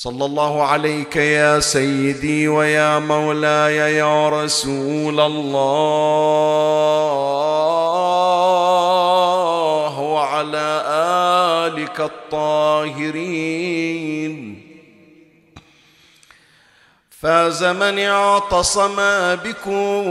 صلى الله عليك يا سيدي ويا مولاي يا رسول الله وعلى آلك الطاهرين. فاز من اعتصم بكم.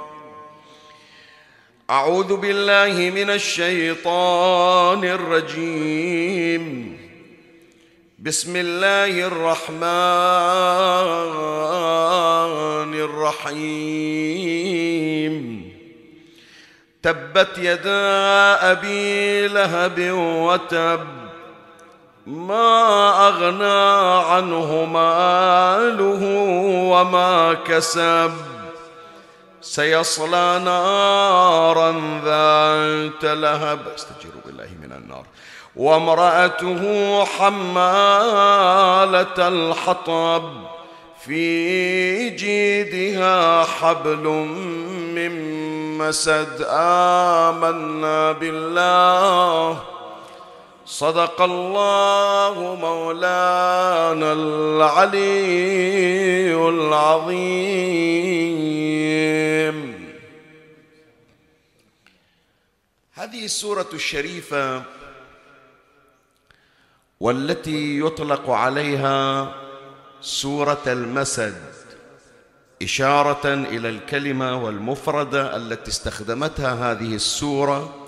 أعوذ بالله من الشيطان الرجيم. بسم الله الرحمن الرحيم. تبت يدا أبي لهب وتب. ما أغنى عنه ماله وما كسب. سيصلى نارا ذات لهب. استجيروا بالله من النار. وامرأته حمالة الحطب. في جيدها حبل من مسد. آمنا بالله. صدق الله مولانا العلي العظيم. هذه السورة الشريفة والتي يطلق عليها سورة المسد إشارة إلى الكلمة والمفردة التي استخدمتها هذه السورة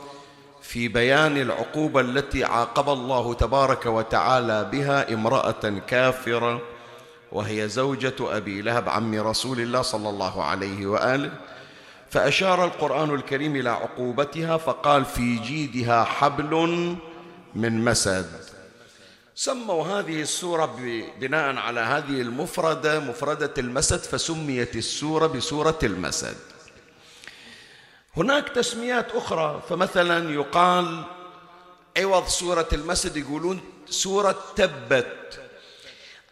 في بيان العقوبة التي عاقب الله تبارك وتعالى بها امرأة كافرة وهي زوجة أبي لهب عم رسول الله صلى الله عليه وآله. فأشار القرآن الكريم إلى عقوبتها فقال في جيدها حبل من مسد. سموا هذه السورة بناء على هذه المفردة مفردة المسد فسميت السورة بسورة المسد. هناك تسميات أخرى فمثلا يقال عوض سورة المسد يقولون سورة تبت.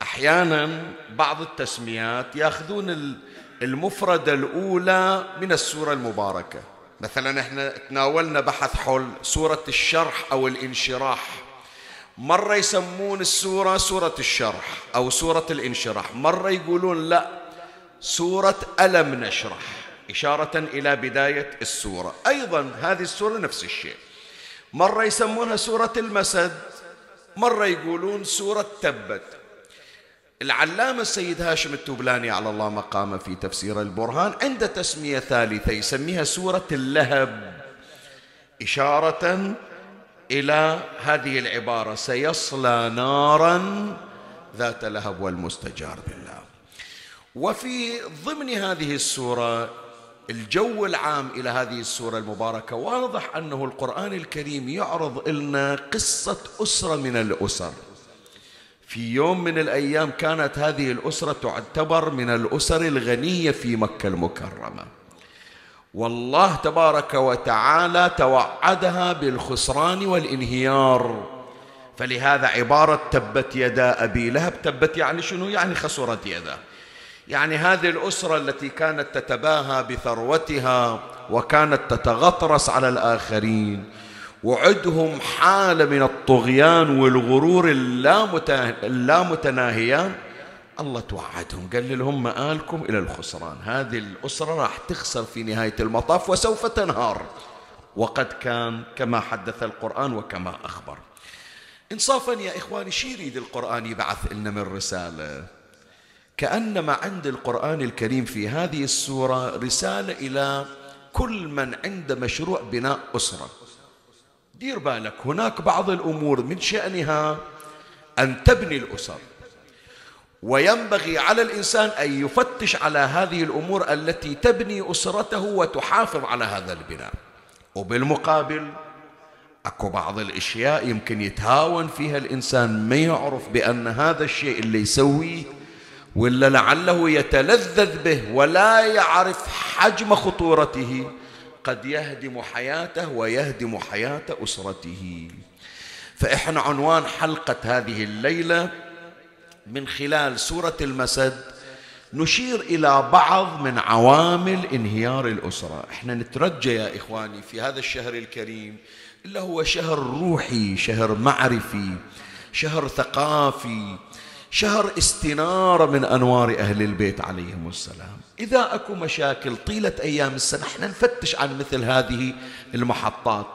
أحيانا بعض التسميات يأخذون المفردة الأولى من السورة المباركة. مثلا إحنا تناولنا بحث حول سورة الشرح أو الانشراح. مرة يسمون السورة سورة الشرح أو سورة الانشراح مرة يقولون لا سورة ألم نشرح. إشارة إلى بداية السورة. أيضا هذه السورة نفس الشيء. مرة يسمونها سورة المسد مرة يقولون سورة تبت. العلامة السيد هاشم التوبلاني على الله مقامه في تفسير البرهان عنده تسمية ثالثة يسميها سورة اللهب. إشارة إلى هذه العبارة سيصلى نارا ذات لهب والمستجار بالله. وفي ضمن هذه السورة الجو العام إلى هذه السورة المباركة واضح أنه القرآن الكريم يعرض لنا قصة أسرة من الأسر. في يوم من الأيام كانت هذه الأسرة تعتبر من الأسر الغنية في مكة المكرمة. والله تبارك وتعالى توعدها بالخسران والإنهيار. فلهذا عبارة تبت يدا أبي لهب تبت يعني شنو؟ يعني خسرت يده يعني هذه الأسرة التي كانت تتباهى بثروتها وكانت تتغطرس على الآخرين وعدهم حالة من الطغيان والغرور اللامتناهيان. الله توعدهم قال لهم مآلكم إلى الخسران. هذه الأسرة راح تخسر في نهاية المطاف وسوف تنهار. وقد كان كما حدث القرآن وكما أخبر. إنصافا يا إخواني شي يريد القرآن يبعث لنا من رسالة. كأنما عند القرآن الكريم في هذه السورة رسالة إلى كل من عنده مشروع بناء أسرة. دير بالك هناك بعض الأمور من شأنها أن تبني الأسر. وينبغي على الإنسان أن يفتش على هذه الأمور التي تبني أسرته وتحافظ على هذا البناء. وبالمقابل أكو بعض الأشياء يمكن يتهاون فيها الإنسان ما يعرف بأن هذا الشيء اللي يسويه ولا لعله يتلذذ به ولا يعرف حجم خطورته قد يهدم حياته ويهدم حياة أسرته. فإحنا عنوان حلقة هذه الليلة من خلال سورة المسد نشير إلى بعض من عوامل انهيار الأسرة. إحنا نترجى يا إخواني في هذا الشهر الكريم اللي هو شهر روحي شهر معرفي شهر ثقافي شهر استنارة من أنوار أهل البيت عليهم السلام. إذا أكو مشاكل طيلة أيام السنة إحنا نفتش عن مثل هذه المحطات.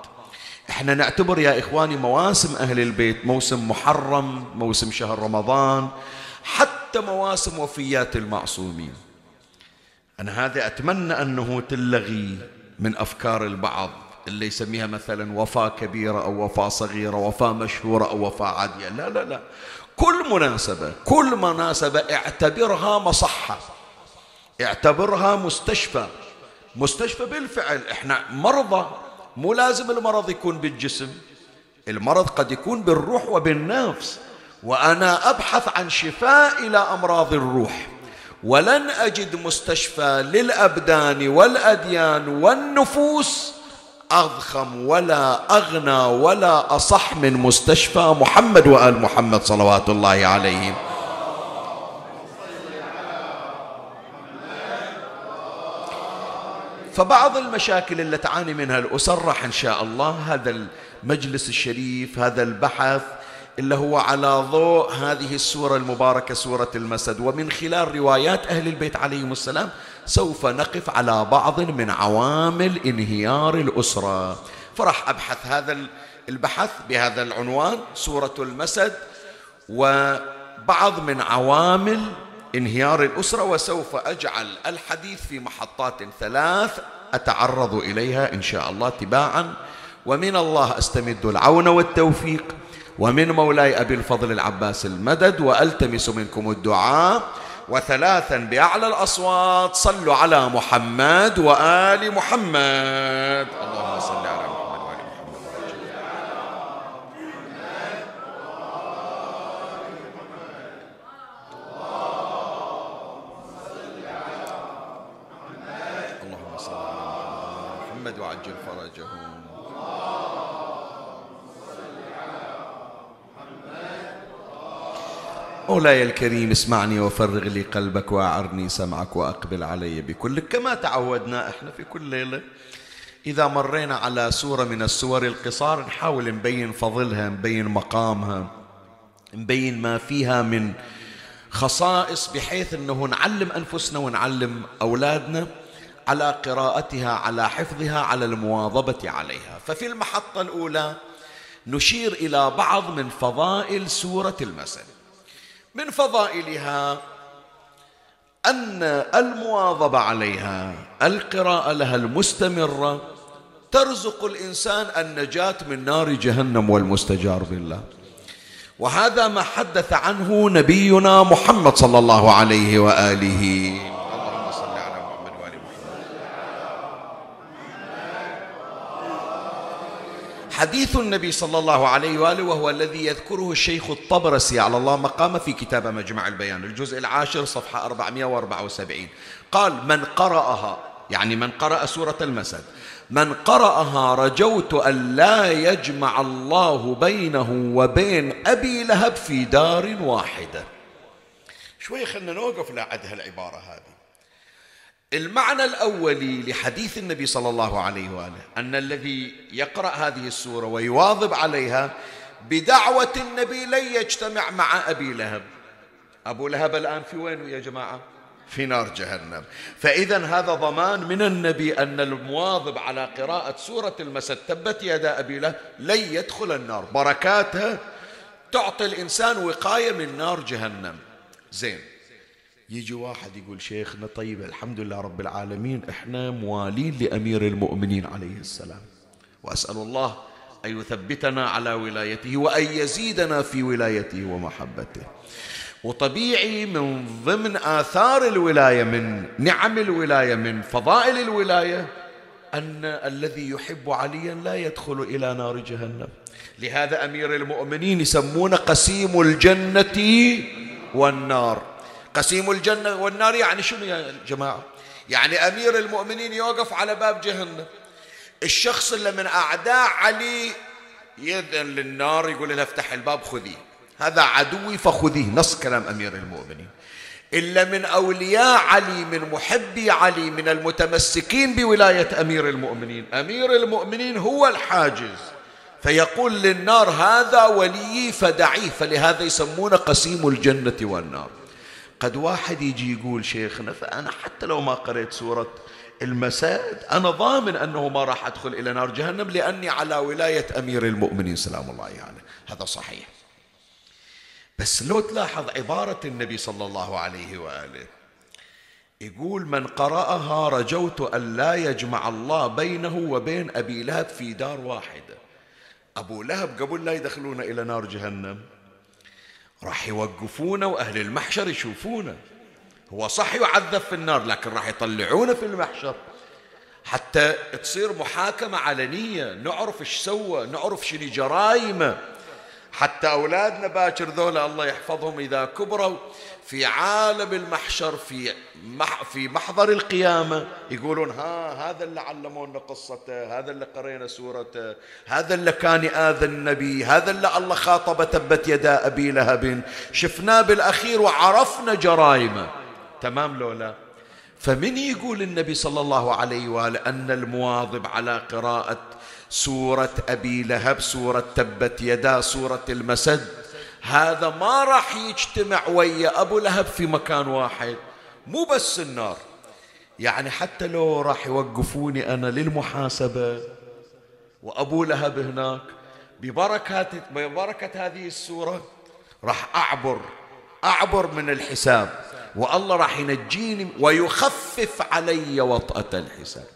إحنا نعتبر يا إخواني مواسم أهل البيت موسم محرم موسم شهر رمضان حتى مواسم وفيات المعصومين. أنا هذا أتمنى أنه تلغي من أفكار البعض اللي يسميها مثلا وفاة كبيرة أو وفاة صغيرة وفاة مشهورة أو وفاة عادية. لا لا لا. كل مناسبة كل مناسبة اعتبرها مصحة. اعتبرها مستشفى. مستشفى بالفعل إحنا مرضى مو لازم المرض يكون بالجسم. المرض قد يكون بالروح وبالنفس. وأنا أبحث عن شفاء إلى أمراض الروح. ولن أجد مستشفى للأبدان والأديان والنفوس أضخم ولا أغنى ولا أصح من مستشفى محمد وآل محمد صلوات الله عليهم. فبعض المشاكل اللي تعاني منها الأسر راح إن شاء الله هذا المجلس الشريف هذا البحث اللي هو على ضوء هذه السورة المباركة سورة المسد. ومن خلال روايات أهل البيت عليهم السلام سوف نقف على بعض من عوامل انهيار الأسرة. فراح أبحث هذا البحث بهذا العنوان سورة المسد وبعض من عوامل انهيار الأسرة وسوف أجعل الحديث في محطات ثلاث أتعرض إليها إن شاء الله تباعا. ومن الله أستمد العون والتوفيق. ومن مولاي أبي الفضل العباس المدد وألتمس منكم الدعاء. وثلاثا بأعلى الأصوات صلوا على محمد وآل محمد. اللهم صل على محمد وآل محمد. اللهم صل على محمد وعجل فرجهم. مولاي الكريم اسمعني وفرغ لي قلبك وأعرني سمعك وأقبل علي بكلك. كما تعودنا إحنا في كل ليلة إذا مرينا على سورة من السور القصار نحاول نبين فضلها نبين مقامها نبين ما فيها من خصائص بحيث إنه نعلم أنفسنا ونعلم أولادنا على قراءتها على حفظها على المواظبة عليها. ففي المحطة الأولى نشير إلى بعض من فضائل سورة المسد. من فضائلها أن المواظبة عليها القراءة لها المستمرة ترزق الإنسان النجاة من نار جهنم والمستجار بالله. وهذا ما حدث عنه نبينا محمد صلى الله عليه وآله. حديث النبي صلى الله عليه وآله وهو الذي يذكره الشيخ الطبرسي على الله مقامه في كتاب مجمع البيان الجزء العاشر صفحة 474 قال من قرأها يعني من قرأ سورة المسد من قرأها رجوت أن لا يجمع الله بينه وبين أبي لهب في دار واحدة. شوي خلنا نوقف لعد هالعبارة هذه. المعنى الأولي لحديث النبي صلى الله عليه وآله أن الذي يقرأ هذه السورة ويواظب عليها بدعوة النبي لن يجتمع مع أبي لهب. أبو لهب الآن في وين يا جماعة؟ في نار جهنم. فإذا هذا ضمان من النبي أن المواظب على قراءة سورة المسد تبت يدا أبي لهب لن يدخل النار. بركاتها تعطي الإنسان وقاية من نار جهنم. زين. يجي واحد يقول شيخنا طيب الحمد لله رب العالمين إحنا موالين لأمير المؤمنين عليه السلام. وأسأل الله أن يثبتنا على ولايته وأن يزيدنا في ولايته ومحبته. وطبيعي من ضمن آثار الولاية من نعم الولاية من فضائل الولاية أن الذي يحب عليا لا يدخل إلى نار جهنم. لهذا أمير المؤمنين يسمون قسيم الجنة والنار. قسيم الجنة والنار يعني شنو يا جماعة؟ يعني أمير المؤمنين يوقف على باب جهنم. الشخص اللي من أعداء علي يذن للنار يقول له افتح الباب خذيه هذا عدوي فخذيه. نص كلام أمير المؤمنين. إلا من أولياء علي من محبي علي من المتمسكين بولاية أمير المؤمنين. أمير المؤمنين هو الحاجز. فيقول للنار هذا وليي فدعيه. فلهذا يسمونه قسيم الجنة والنار. قد واحد يجي يقول شيخنا فأنا حتى لو ما قرأت سورة المساد أنا ضامن أنه ما راح أدخل إلى نار جهنم لأني على ولاية أمير المؤمنين سلام الله عليه يعني. هذا صحيح بس لو تلاحظ عبارة النبي صلى الله عليه وآله يقول من قرأها رجوت أن لا يجمع الله بينه وبين أبي لهب في دار واحدة أبو لهب قبل لا يدخلون إلى نار جهنم راح يوقفونه وأهل المحشر يشوفونه هو صح يعذب في النار لكن راح يطلعونه في المحشر. حتى تصير محاكمة علنية نعرف إيش سوى نعرف شنو جرايمه حتى أولادنا باكر ذولا الله يحفظهم إذا كبروا في عالم المحشر في في محضر القيامة يقولون ها هذا اللي علمونا قصته هذا اللي قرينا سورته هذا اللي كان آذى النبي هذا اللي الله خاطب تبت يدا أبي لهب. شفناه بالأخير وعرفنا جرائمه. تمام لولا فمن يقول النبي صلى الله عليه وآله أن المواظب على قراءة سورة أبي لهب سورة تبت يدا سورة المسد. هذا ما راح يجتمع ويا أبو لهب في مكان واحد. مو بس النار. يعني حتى لو راح يوقفوني أنا للمحاسبة وأبو لهب هناك ببركة, ببركة هذه السورة راح أعبر أعبر من الحساب. والله راح ينجيني ويخفف علي وطأة الحساب.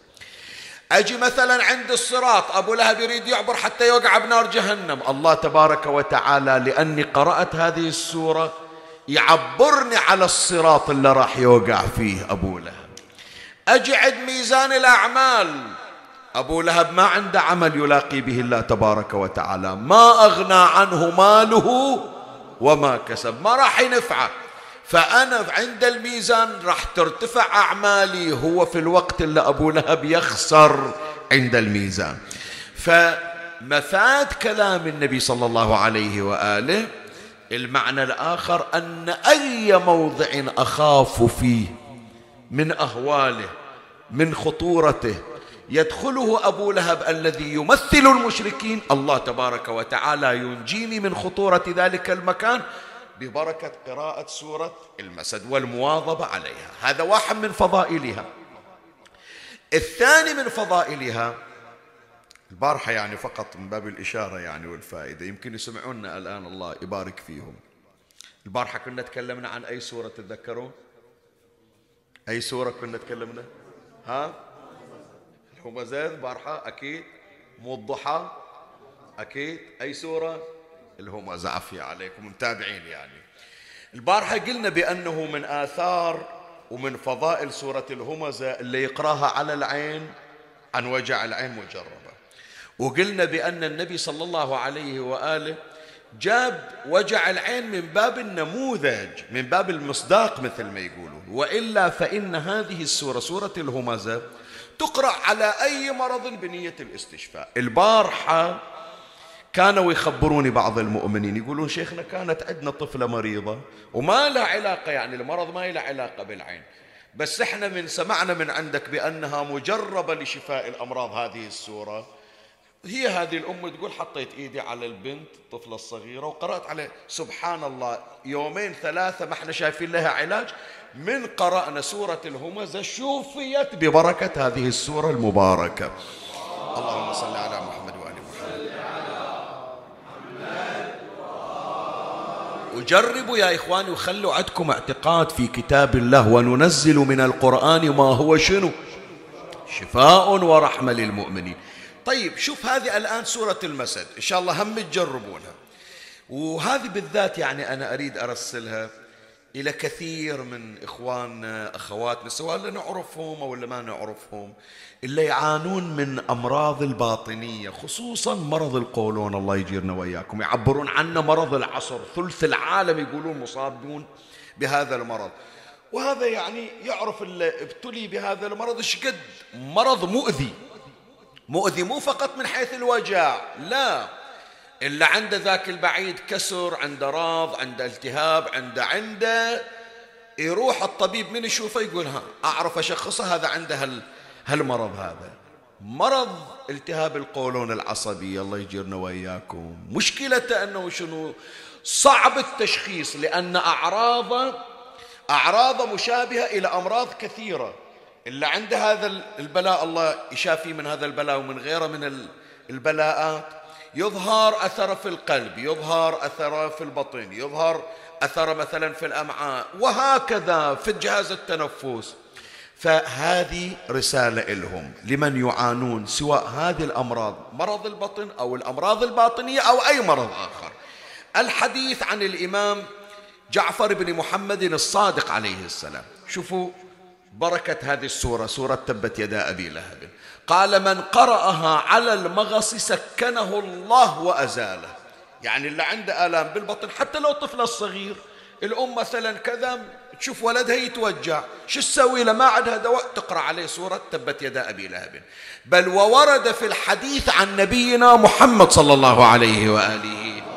أجي مثلا عند الصراط أبو لهب يريد يعبر حتى يوقع بنار جهنم. الله تبارك وتعالى لأني قرأت هذه السورة يعبرني على الصراط اللي راح يوقع فيه أبو لهب. أجي عند ميزان الأعمال أبو لهب ما عنده عمل يلاقي به الله تبارك وتعالى. ما أغنى عنه ماله وما كسب. ما راح ينفعه. فأنا عند الميزان راح ترتفع أعمالي هو في الوقت اللي أبو لهب يخسر عند الميزان. فمفاد كلام النبي صلى الله عليه وآله المعنى الآخر أن أي موضع أخاف فيه من أهواله من خطورته يدخله أبو لهب الذي يمثل المشركين. الله تبارك وتعالى ينجيني من خطورة ذلك المكان. ببركة قراءة سورة المسد والمواظبة عليها. هذا واحد من فضائلها. الثاني من فضائلها البارحة يعني فقط من باب الإشارة يعني والفائدة يمكن يسمعونا الآن الله يبارك فيهم. البارحة كنا تكلمنا عن أي سورة تتذكرون؟ أي سورة كنا تكلمنا؟ ها؟ الهمزات البارحة أكيد. مو الضحى أكيد. أي سورة؟ الهمز عافية عليكم متابعين يعني. البارحة قلنا بأنه من آثار ومن فضائل سورة الهمزة اللي يقراها على العين عن وجع العين مجربة. وقلنا بأن النبي صلى الله عليه وآله جاب وجع العين من باب النموذج من باب المصداق مثل ما يقولون. وإلا فإن هذه السورة سورة الهمزة تقرأ على أي مرض بنية الاستشفاء. البارحة كانوا يخبروني بعض المؤمنين يقولون شيخنا كانت عندنا طفلة مريضة وما لها علاقة يعني المرض ما له علاقة بالعين. بس إحنا من سمعنا من عندك بأنها مجربة لشفاء الأمراض هذه السورة. هي هذه الأم تقول حطيت إيدي على البنت الطفلة الصغيرة وقرأت عليه سبحان الله يومين ثلاثة ما إحنا شايفين لها علاج. من قرأنا سورة الهمزة شوفيت ببركة هذه السورة المباركة. اللهم صل على محمد وجربوا يا إخواني وخلوا عندكم اعتقاد في كتاب الله وننزل من القرآن ما هو شنو؟ شفاء ورحمة للمؤمنين. طيب شوف هذه الآن سورة المسد. إن شاء الله هم تجربونها. وهذه بالذات يعني أنا أريد أرسلها. إلى كثير من إخواننا أخواتنا سواء نعرفهم أو اللي ما نعرفهم اللي يعانون من أمراض الباطنية خصوصا مرض القولون الله يجيرنا وإياكم. يعبرون عنه مرض العصر. ثلث العالم يقولون مصابون بهذا المرض. وهذا يعني يعرف اللي ابتلي بهذا المرض إيش قد؟ مرض مؤذي. مؤذي مو فقط من حيث الوجع لا. إلا عنده ذاك البعيد كسر عنده راض عنده التهاب عنده عنده يروح الطبيب من يشوفه يقول ها أعرف أشخصه هذا عنده هال هالمرض هذا. مرض التهاب القولون العصبي الله يجيرنا وإياكم. مشكلته أنه شنو؟ صعب التشخيص لأن أعراضه أعراضه مشابهة إلى أمراض كثيرة. اللي عنده هذا البلاء الله يشافيه من هذا البلاء ومن غيره من البلاءات. يظهر أثر في القلب يظهر أثر في البطن يظهر أثر مثلا في الأمعاء وهكذا في جهاز التنفس. فهذه رسالة لهم لمن يعانون سواء هذه الأمراض مرض البطن أو الأمراض الباطنية أو أي مرض آخر. الحديث عن الإمام جعفر بن محمد الصادق عليه السلام. شوفوا بركة هذه السورة سورة تبت يدا أبي لهب. قال من قرأها على المغص سكنه الله وأزاله. يعني اللي عنده آلام بالبطن حتى لو طفل الصغير الأم مثلا كذا تشوف ولدها يتوجع شو تسوي له؟ ما عندها دواء تقرأ عليه سورة تبت يدا أبي لهب. بل وورد في الحديث عن نبينا محمد صلى الله عليه وآله.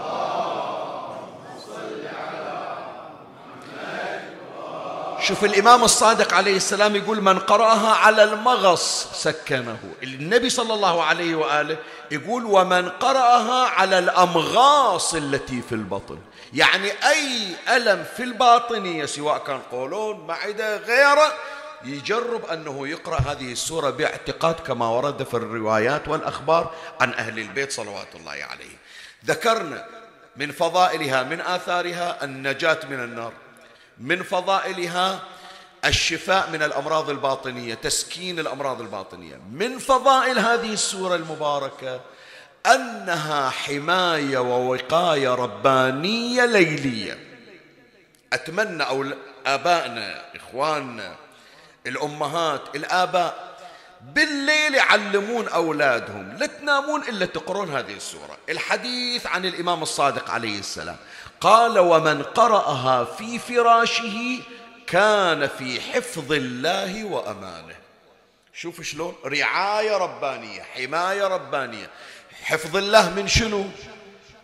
شوف الإمام الصادق عليه السلام يقول من قرأها على المغص سكنه. النبي صلى الله عليه وآله يقول ومن قرأها على الأمغاص التي في البطن. يعني أي ألم في الباطنية سواء كان قولون معدة غيره يجرب أنه يقرأ هذه السورة باعتقاد كما ورد في الروايات والأخبار عن أهل البيت صلوات الله عليه. ذكرنا من فضائلها من آثارها النجاة من النار. من فضائلها الشفاء من الأمراض الباطنية تسكين الأمراض الباطنية. من فضائل هذه السورة المباركة أنها حماية ووقاية ربانية ليلية. أتمنى أو آبائنا إخواننا الأمهات الآباء بالليل يعلمون أولادهم. لا تنامون إلا تقرون هذه السورة. الحديث عن الإمام الصادق عليه السلام. قال ومن قرأها في فراشه كان في حفظ الله وأمانه. شوف شلون؟ رعاية ربانية حماية ربانية. حفظ الله من شنو؟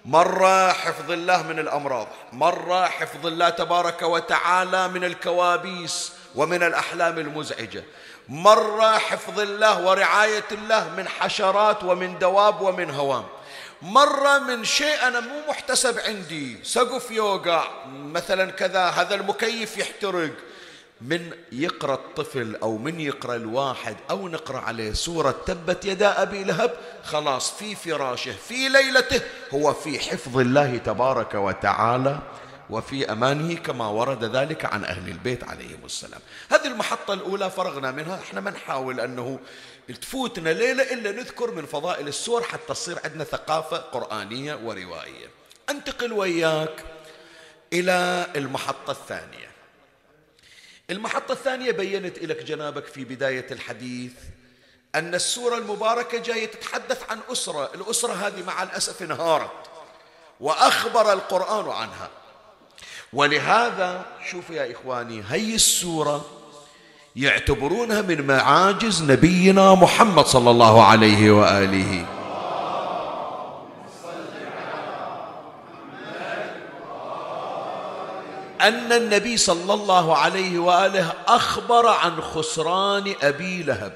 مرة حفظ الله من الأمراض مرة حفظ الله تبارك وتعالى من الكوابيس ومن الأحلام المزعجة. مرة حفظ الله ورعاية الله من حشرات ومن دواب ومن هوام. مرة من شيء أنا مو محتسب عندي. سقف يوقع مثلا كذا هذا المكيف يحترق. من يقرأ الطفل أو من يقرأ الواحد أو نقرأ عليه سورة تبت يدا أبي لهب خلاص في فراشه في ليلته هو في حفظ الله تبارك وتعالى. وفي أمانه كما ورد ذلك عن أهل البيت عليهم السلام. هذه المحطة الأولى فرغنا منها. إحنا ما نحاول أنه تفوتنا ليلة إلا نذكر من فضائل السور حتى تصير عندنا ثقافة قرآنية ورواية أنتقل وياك إلى المحطة الثانية. المحطة الثانية بينت لك جنابك في بداية الحديث أن السورة المباركة جاية تتحدث عن أسرة. الأسرة هذه مع الأسف انهارت وأخبر القرآن عنها. ولهذا شوفوا يا إخواني هي السورة يعتبرونها من معاجز نبينا محمد صلى الله عليه وآله. أن النبي صلى الله عليه وآله أخبر عن خسران أبي لهب.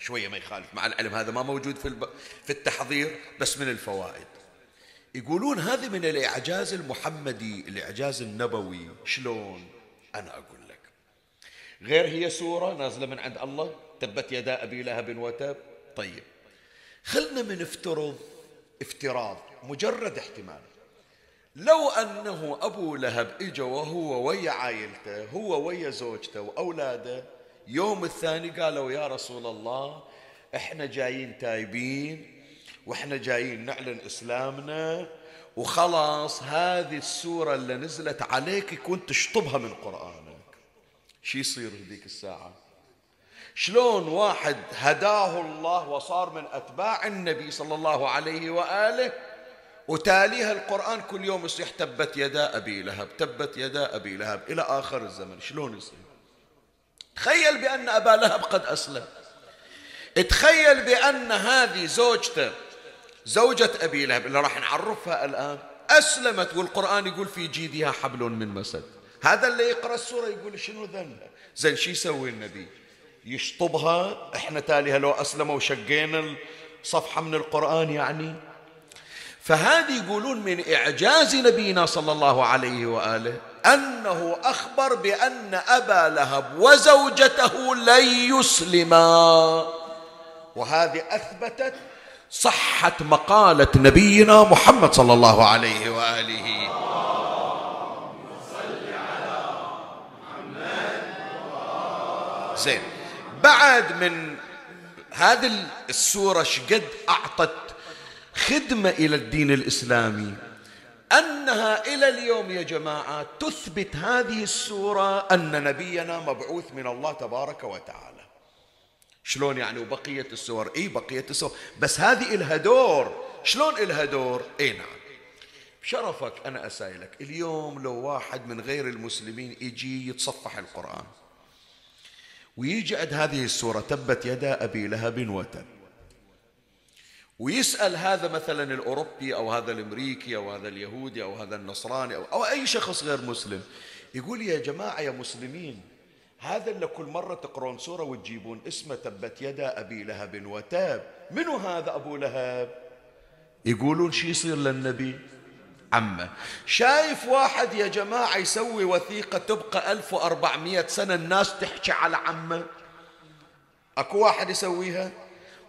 شوية ما يخالف مع العلم هذا ما موجود في, في التحضير بس من الفوائد. يقولون هذا من الإعجاز المحمدي الإعجاز النبوي. شلون؟ أنا أقول لك. غير هي سورة نازلة من عند الله تبت يدا أبي لهب وتب طيب. خلنا من افترض افتراض مجرد احتمال. لو أنه أبو لهب إجا وهو ويا عائلته هو ويا زوجته وأولاده يوم الثاني قالوا يا رسول الله إحنا جايين تايبين وإحنا جايين نعلن إسلامنا وخلاص هذه السورة اللي نزلت عليك كنت تشطبها من قرآنك. شو يصير هذيك الساعة؟ شلون واحد هداه الله وصار من أتباع النبي صلى الله عليه وآله وتاليها القرآن كل يوم يصيح تبت يدا أبي لهب تبت يدا أبي لهب إلى آخر الزمن شلون يصير؟ تخيل بأن أبا لهب قد أسلم. تخيل بأن هذه زوجته زوجة أبي لهب اللي راح نعرفها الآن أسلمت والقرآن يقول في جيدها حبل من مسد. هذا اللي يقرأ السورة يقول شنو ذنبه؟ زين شو يسوي النبي يشطبها إحنا تاليها لو أسلموا وشقينا صفحة من القرآن يعني؟ فهذه يقولون من إعجاز نبينا صلى الله عليه وآله أنه أخبر بأن أبا لهب وزوجته لن يسلما. وهذه أثبتت صحة مقالة نبينا محمد صلى الله عليه وآله. زين. بعد من هذه السورة شقد أعطت خدمة إلى الدين الإسلامي. أنها إلى اليوم يا جماعة تثبت هذه السورة أن نبينا مبعوث من الله تبارك وتعالى. شلون يعني وبقية السور؟ إي بقية السور. بس هذه إلها دور. شلون إلها دور؟ إي نعم. بشرفك أنا أسائلك اليوم لو واحد من غير المسلمين يجي يتصفح القرآن ويجي عند هذه السورة تبت يدا أبي لهب وتب ويسأل هذا مثلا الأوروبي أو هذا الأمريكي أو هذا اليهودي أو هذا النصراني أو, أو أي شخص غير مسلم يقول يا جماعة يا مسلمين هذا اللي كل مرة تقرون سورة وتجيبون اسمه تبت يدا أبي لهب وتاب. منو هذا أبو لهب؟ يقولون شي يصير للنبي؟ عمه. شايف واحد يا جماعة يسوي وثيقة تبقى 1400 سنة الناس تحكي على عمه؟ أكو واحد يسويها؟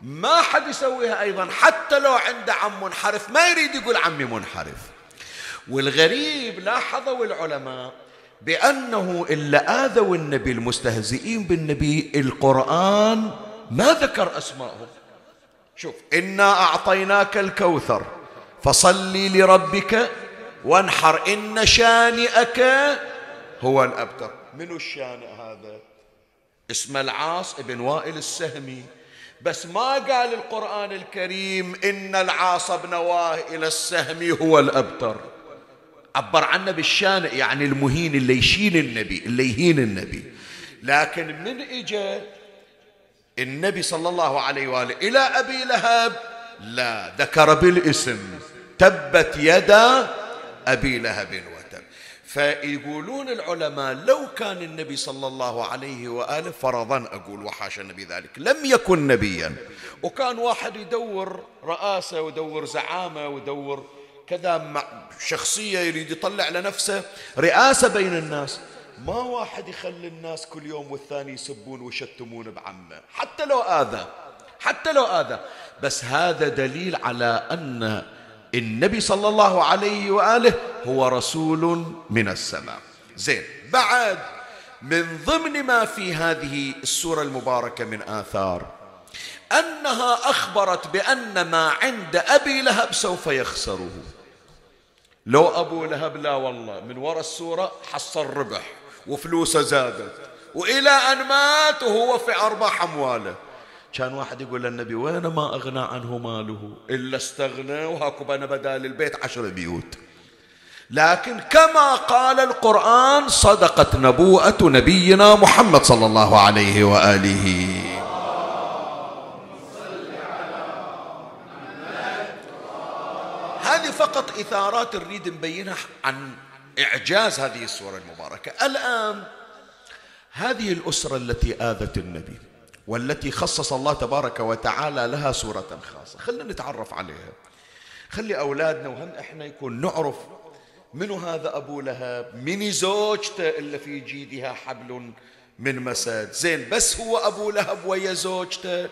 ما حد يسويها أيضا حتى لو عنده عم منحرف ما يريد يقول عمي منحرف. والغريب لاحظوا العلماء بأنه إلا آذوا النبي المستهزئين بالنبي القرآن ما ذكر أسمائهم شوف إنا أعطيناك الكوثر فصلي لربك وانحر إن شانئك هو الأبتر. من الشانئ هذا؟ اسم العاص ابن وائل السهمي. بس ما قال القرآن الكريم إن العاص بن وائل السهمي هو الأبتر. عبر عنه بالشانئ يعني المهين اللي يشين النبي اللي يهين النبي. لكن من اجى النبي صلى الله عليه وآله إلى أبي لهب لا ذكر بالاسم. تبت يدا أبي لهب وتب. فيقولون العلماء لو كان النبي صلى الله عليه وآله فرضا أقول وحاشا النبي ذلك لم يكن نبيا. وكان واحد يدور رئاسه ويدور زعامة ويدور كذا مع شخصية يريد يطلع لنفسه رئاسة بين الناس. ما واحد يخلي الناس كل يوم والثاني يسبون ويشتمون بعمه. حتى لو آذى حتى لو آذى. بس هذا دليل على أن النبي صلى الله عليه وآله هو رسول من السماء. زين بعد من ضمن ما في هذه السورة المباركة من آثار أنها أخبرت بأن ما عند أبي لهب سوف يخسره. لو أبو لهب لا والله من وراء السورة حصل ربح وفلوسه زادت. وإلى أن مات وهو في أرباح أمواله. كان واحد يقول للنبي وين ما أغنى عنه ماله؟ إلا استغنى وهاكو بنا بدال البيت عشر بيوت. لكن كما قال القرآن صدقت نبوءة نبينا محمد صلى الله عليه وآله. هذه فقط إثارات نريد نبينها عن إعجاز هذه السورة المباركة. الآن هذه الأسرة التي آذت النبي والتي خصص الله تبارك وتعالى لها سورة خاصة. خلنا نتعرف عليها. خلي أولادنا وهم إحنا يكون نعرف منو هذا أبو لهب من زوجته اللي في جيدها حبل من مسد. زين بس هو أبو لهب ويا زوجته.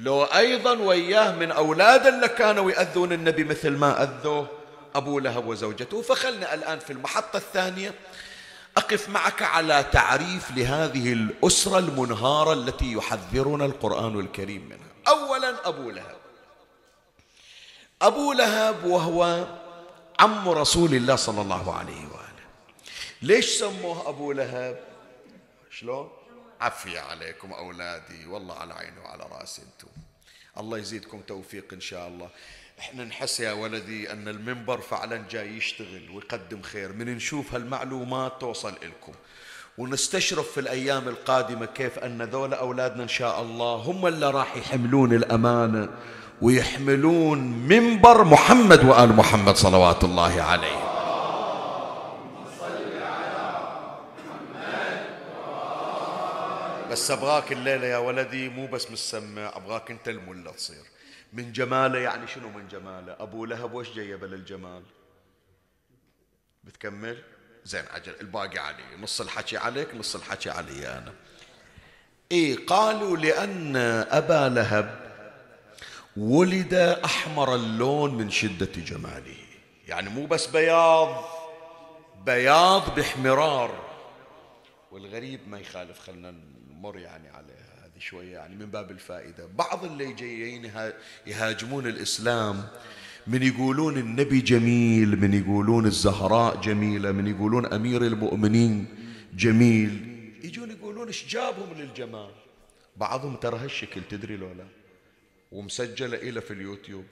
لو أيضا وياه من أولاد اللي كانوا يأذون النبي مثل ما أذوه أبو لهب وزوجته. فخلنا الآن في المحطة الثانية. أقف معك على تعريف لهذه الأسرة المنهارة التي يحذرنا القرآن الكريم منها. أولا أبو لهب. أبو لهب وهو عم رسول الله صلى الله عليه وآله. ليش سموه أبو لهب؟ شلون؟ عفية عليكم أولادي والله على عيني وعلى راسي أنتم. الله يزيدكم توفيق إن شاء الله. إحنا نحس يا ولدي أن المنبر فعلا جاي يشتغل ويقدم خير. من نشوف هالمعلومات توصل لكم ونستشرف في الأيام القادمة كيف أن ذولا أولادنا إن شاء الله هم اللي راح يحملون الأمانة ويحملون منبر محمد وآل محمد صلوات الله عليه. بس أبغاك الليلة يا ولدي مو بس مسمع أبغاك أنت الملة تصير. من جمالة يعني شنو من جمالة؟ أبو لهب وش جيبه للجمال بتكمل؟ زين عجل. الباقي علي. نص الحكي عليك نص الحكي علي أنا. إيه قالوا لأن أبا لهب ولد أحمر اللون من شدة جماله. يعني مو بس بياض بياض بإحمرار. والغريب ما يخالف خلنا نمر يعني عليه شوية يعني من باب الفائدة. بعض اللي جايين يهاجمون الإسلام من يقولون النبي جميل من يقولون الزهراء جميلة من يقولون أمير المؤمنين جميل. يجون يقولون إيش جابهم للجمال؟ بعضهم ترى هالشكل تدري لولا؟ ومسجلة إلى في اليوتيوب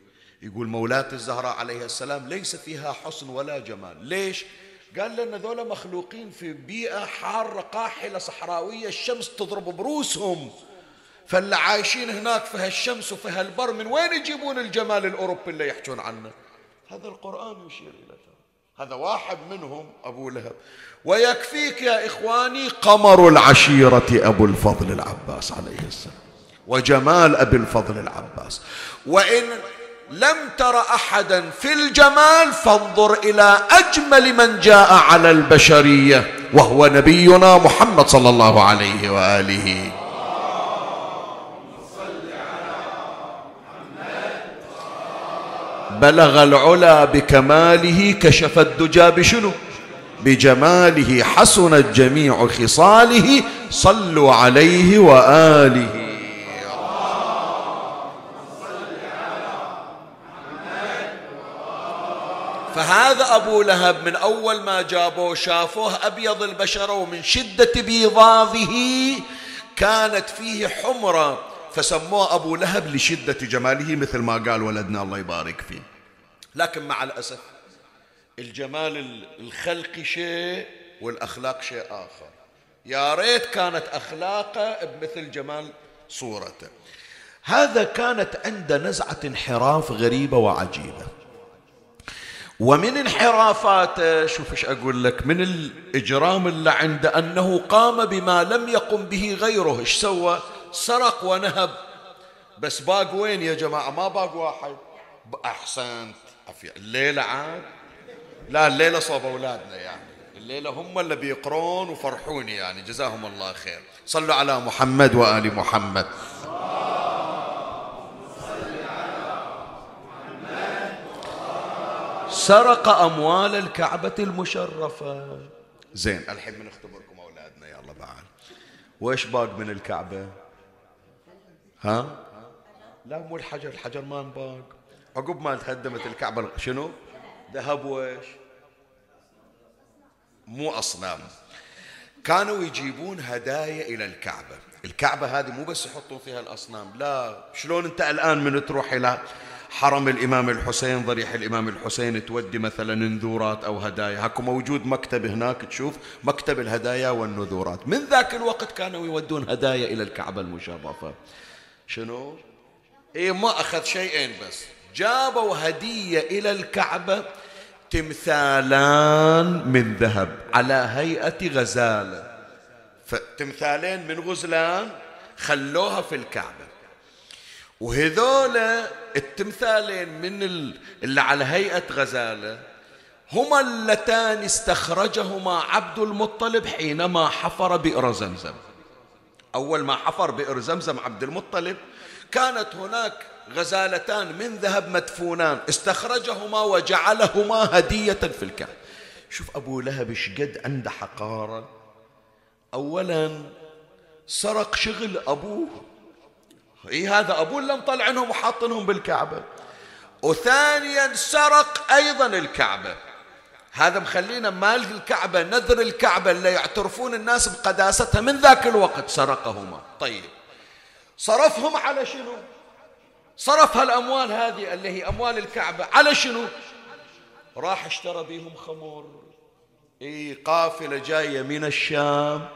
يقول مولاة الزهراء عليها السلام ليس فيها حسن ولا جمال. ليش؟ قال لنا ذولا مخلوقين في بيئة حارة قاحلة صحراوية الشمس تضرب بروسهم فاللي عايشين هناك في هالشمس وفي هالبر من وين يجيبون الجمال الأوروبي اللي يحجون عنه؟ هذا القرآن يشير إلى ذلك. هذا واحد منهم أبو لهب. ويكفيك يا إخواني قمر العشيرة أبو الفضل العباس عليه السلام. وجمال أبي الفضل العباس. وإن لم تر أحدا في الجمال فانظر إلى أجمل من جاء على البشرية وهو نبينا محمد صلى الله عليه وآله. بلغ العلا بكماله كشف الدجى بشنو؟ بجماله حسنت جميع خصاله صلوا عليه وآله. فهذا أبو لهب من أول ما جابوه شافوه أبيض البشرة ومن شدة بيضاضه كانت فيه حمرة. فسموه أبو لهب لشدة جماله مثل ما قال ولدنا الله يبارك فيه. لكن مع الأسف الجمال الخلقي شيء والأخلاق شيء آخر. يا ريت كانت أخلاقه بمثل جمال صورته. هذا كانت عنده نزعة انحراف غريبة وعجيبة. ومن انحرافاته شوف إيش أقول لك من الإجرام اللي عنده أنه قام بما لم يقم به غيره إيش سوى؟ سرق ونهب. بس باق وين يا جماعة؟ ما باق واحد. أحسنت. عفية الليلة عاد. لا الليلة صوب أولادنا يعني. الليلة هم اللي بيقرون وفرحوني يعني. جزاهم الله خير. صلوا على محمد وآل محمد. سرق أموال الكعبة المشرفة. زين الحين بنختبركم أولادنا يلا بعد. وإيش باق من الكعبة؟ ها؟ لا مو الحجر الحجر ما انباق. عقب ما تهدمت الكعبة شنو؟ ذهب وإيش؟ مو أصنام. كانوا يجيبون هدايا إلى الكعبة. الكعبة هذه مو بس يحطون فيها الأصنام لا. شلون أنت الآن من تروح إلى حرم الإمام الحسين ضريح الإمام الحسين تودي مثلا نذورات أو هدايا. هاكو موجود مكتب هناك تشوف مكتب الهدايا والنذورات. من ذاك الوقت كانوا يودون هدايا إلى الكعبة المشرفة. شنو؟ إيه ما أخذ شيئين بس. جابوا هدية إلى الكعبة تمثالان من ذهب على هيئة غزالة. فتمثالين من غزلان خلوها في الكعبة. وهذولا التمثالين من اللي على هيئة غزالة هما اللتان استخرجهما عبد المطلب حينما حفر بئر زمزم. أول ما حفر بئر زمزم عبد المطلب كانت هناك غزالتان من ذهب مدفونان استخرجهما وجعلهما هدية في الكعبة شوف أبو لهب شقد عنده حقارة أولا سرق شغل أبوه اي هذا؟ أبوه اللي مطلعنهم وحاطنهم بالكعبة. وثانيا سرق أيضا الكعبة. هذا مخلينا مال الكعبة نذر الكعبة اللي يعترفون الناس بقداستها من ذاك الوقت سرقهما. طيب. صرفهم على شنو؟ صرف هالأموال هذه اللي هي أموال الكعبة على شنو؟ راح اشترى بيهم خمر اي قافلة جاية من الشام.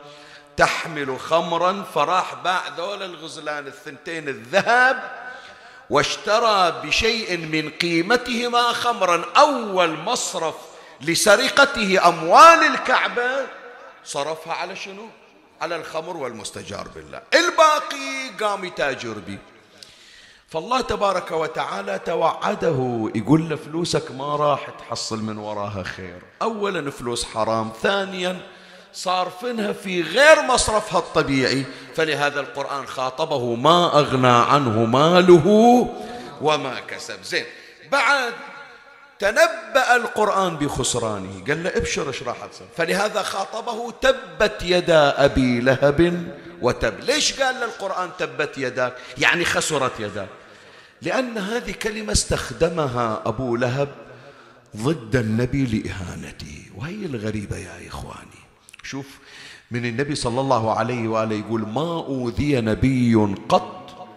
تحمل خمرا فراح باع ذول الغزلان الثنتين الذهب واشترى بشيء من قيمتهما خمرا. أول مصرف لسرقته أموال الكعبة صرفها على شنو؟ على الخمر والمستجار بالله. الباقي قام يتاجر به. فالله تبارك وتعالى توعده يقول له فلوسك ما راح تحصل من وراها خير. أولا فلوس حرام ثانيا صارفينها في غير مصرفها الطبيعي. فلهذا القرآن خاطبه ما أغنى عنه ماله وما كسب زين بعد تنبأ القرآن بخسرانه. قال له ابشر إيش راح تصير فلهذا خاطبه تبت يدا أبي لهب وتب ليش قال له القرآن تبت يداك يعني خسرت يداك. لأن هذه كلمة استخدمها أبو لهب ضد النبي لإهانته. وهي الغريبة يا إخواني. شوف من النبي صلى الله عليه وآله يقول ما أوذي نبي قط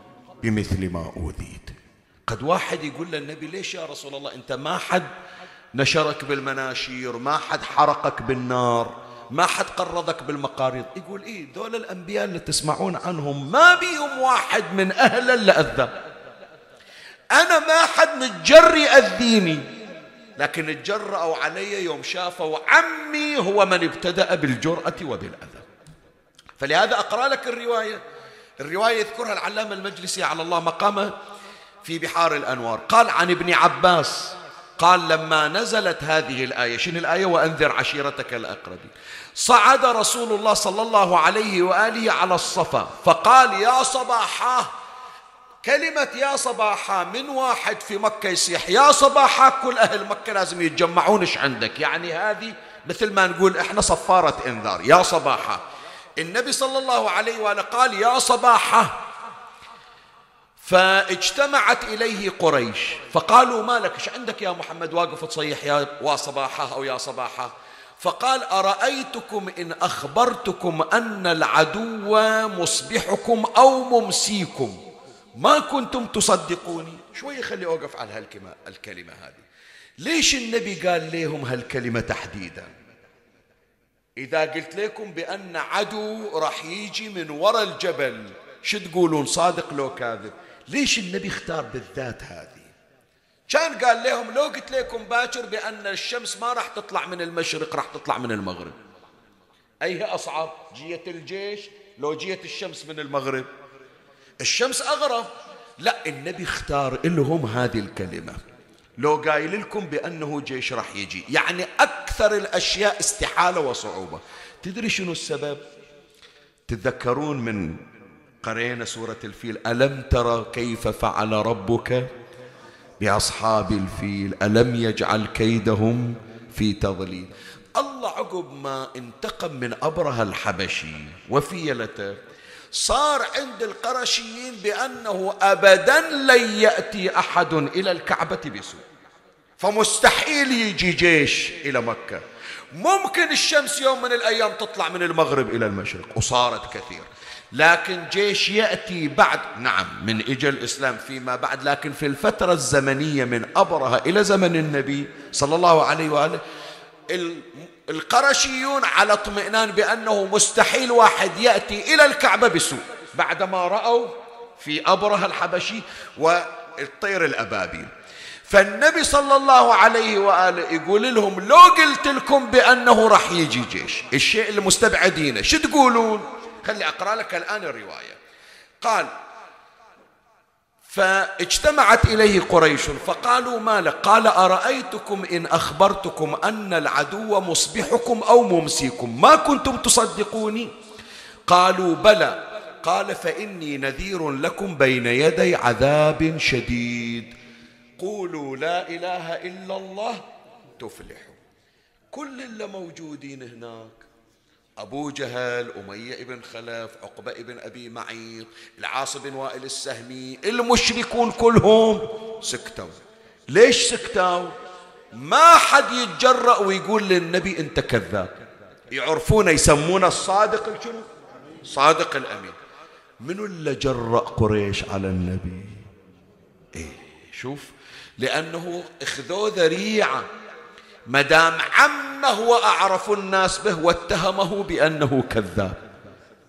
بمثل ما أوذيت. قد واحد يقول للنبي ليش يا رسول الله؟ أنت ما حد نشرك بالمناشير ما حد حرقك بالنار ما حد قرضك بالمقاريض. يقول إيه دول الأنبياء اللي تسمعون عنهم ما بيهم واحد من أهل اللي أذى. أنا ما حد متجري أذيني. لكن اتجرأوا علي يوم شافوا عمي هو من ابتدأ بالجرأة وبالأذى. فلهذا أقرأ لك الرواية. الرواية يذكرها العلامة المجلسي على الله مقامه في بحار الأنوار. قال عن ابن عباس قال لما نزلت هذه الآية شنو الآية؟ وأنذر عشيرتك الأقربين. صعد رسول الله صلى الله عليه وآله على الصفا فقال يا صباحاه كلمة يا صباحا من واحد في مكة يصيح يا صباحا كل أهل مكة لازم يتجمعون إيش عندك؟ يعني هذه مثل ما نقول إحنا صفارة إنذار. يا صباحا. النبي صلى الله عليه وآله قال يا صباحا. فاجتمعت إليه قريش فقالوا ما لك إيش عندك يا محمد؟ واقف تصيح يا صباحا أو يا صباحا. فقال أرأيتكم إن أخبرتكم أن العدو مصبحكم أو ممسيكم؟ ما كنتم تصدقوني. شوي خلي أوقف على هالكلمة الكلمة هذه. ليش النبي قال لهم هالكلمة تحديدا؟ إذا قلت لكم بأن عدو راح يجي من وراء الجبل شو تقولون؟ صادق لو كاذب. ليش النبي اختار بالذات هذه؟ كان قال لهم لو قلت لكم باكر بأن الشمس ما راح تطلع من المشرق راح تطلع من المغرب. أي أصعب؟ جية الجيش لو جيت الشمس من المغرب. الشمس أغرب. لا النبي اختار لهم هذه الكلمة. لو قايل لكم بأنه جيش راح يجي يعني أكثر الأشياء استحالة وصعوبة. تدري شنو السبب؟ تتذكرون من قرينا سورة الفيل ألم ترى كيف فعل ربك؟ بأصحاب الفيل ألم يجعل كيدهم في تضليل. الله عقب ما انتقم من أبرهة الحبشي وفيلته صار عند القرشيين بأنه أبدا لن يأتي أحد إلى الكعبة بسوء. فمستحيل يجي جيش إلى مكة. ممكن الشمس يوم من الأيام تطلع من المغرب إلى المشرق وصارت كثير. لكن جيش يأتي بعد نعم من إجا الإسلام فيما بعد لكن في الفترة الزمنية من أبرهة إلى زمن النبي صلى الله عليه وآله القرشيون على اطمئنان بأنه مستحيل واحد يأتي إلى الكعبة بسوء. بعدما رأوا في أبرهة الحبشي والطير الأبابيل فالنبي صلى الله عليه وآله يقول لهم لو قلت لكم بأنه راح يجي جيش الشيء اللي مستبعدينه شو تقولون؟ خلي أقرأ لك الآن الرواية. قال فاجتمعت إليه قريش فقالوا ما لك؟ قال أرأيتكم إن أخبرتكم أن العدو مصبحكم أو ممسيكم؟ ما كنتم تصدقوني؟ قالوا بلى. قال فإني نذير لكم بين يدي عذاب شديد. قولوا لا إله إلا الله تفلحوا كل اللي موجودين هناك أبو جهل أمية بن خلف عقبة بن أبي معيط العاص بن وائل السهمي المشركون كلهم سكتوا. ليش سكتوا؟ ما حد يتجرأ ويقول للنبي أنت كذاب. يعرفون يسمون الصادق شنو؟ صادق الأمين. منو اللي جرأ قريش على النبي؟ إيه شوف لأنه أخذوه ذريعة. ما دام عمه وأعرف الناس به واتهمه بأنه كذاب.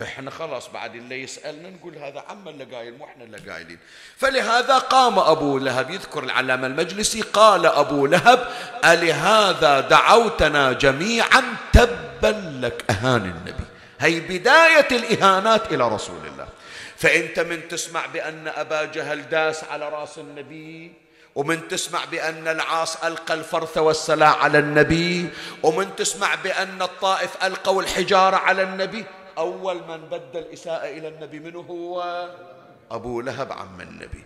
إحنا خلاص بعد اللي يسألنا نقول هذا عم اللي قايل؟ مو إحنا اللي قايلين. فلهذا قام أبو لهب يذكر العلامة المجلسي قال أبو لهب ألهذا دعوتنا جميعا تبا لك أهان النبي. هي بداية الإهانات إلى رسول الله. فأنت من تسمع بأن أبا جهل داس على رأس النبي ومن تسمع بأن العاص ألقى الفرث والسلاح على النبي ومن تسمع بأن الطائف ألقوا الحجارة على النبي أول من بدل إساءة إلى النبي منه هو أبو لهب عم النبي.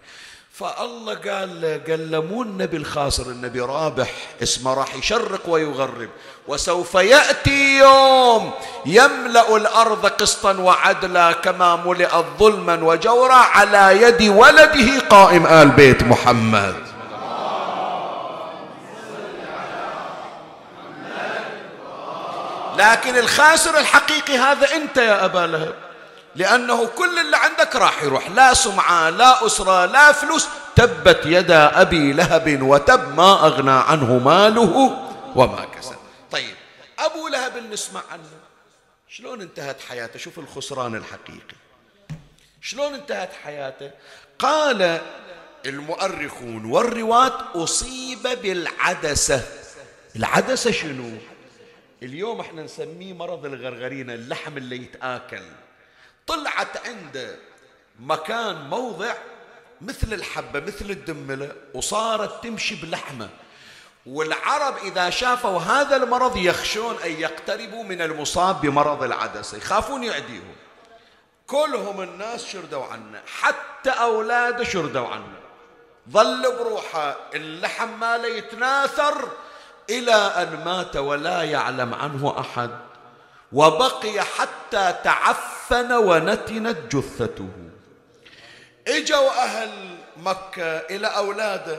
فالله قال قال له مو النبي الخاسر النبي رابح اسمه راح يشرق ويغرب. وسوف يأتي يوم يملأ الأرض قسطا وعدلا كما ملئت ظلما وجورا على يد ولده قائم آل بيت محمد. لكن الخاسر الحقيقي هذا أنت يا أبا لهب. لأنه كل اللي عندك راح يروح. لا سمعة لا أسرة لا فلوس. تبت يدا أبي لهب وتب ما أغنى عنه ماله وما كسب. طيب أبو لهب نسمع عنه. شلون انتهت حياته؟ شوف الخسران الحقيقي. شلون انتهت حياته؟ قال المؤرخون والرواة أصيب بالعدسة. العدسة شنو؟ اليوم إحنا نسميه مرض الغرغرينة اللحم اللي يتآكل. طلعت عنده مكان موضع مثل الحبة مثل الدملة وصارت تمشي بلحمة. والعرب إذا شافوا هذا المرض يخشون أن يقتربوا من المصاب بمرض العدسة يخافون يعديهم. كلهم الناس شردوا عنه حتى أولاده شردوا عنه. ظل بروحه اللحم ماله يتناثر إلى أن مات ولا يعلم عنه أحد وبقي حتى تعفن ونتنت جثته. إجوا أهل مكة إلى أولاده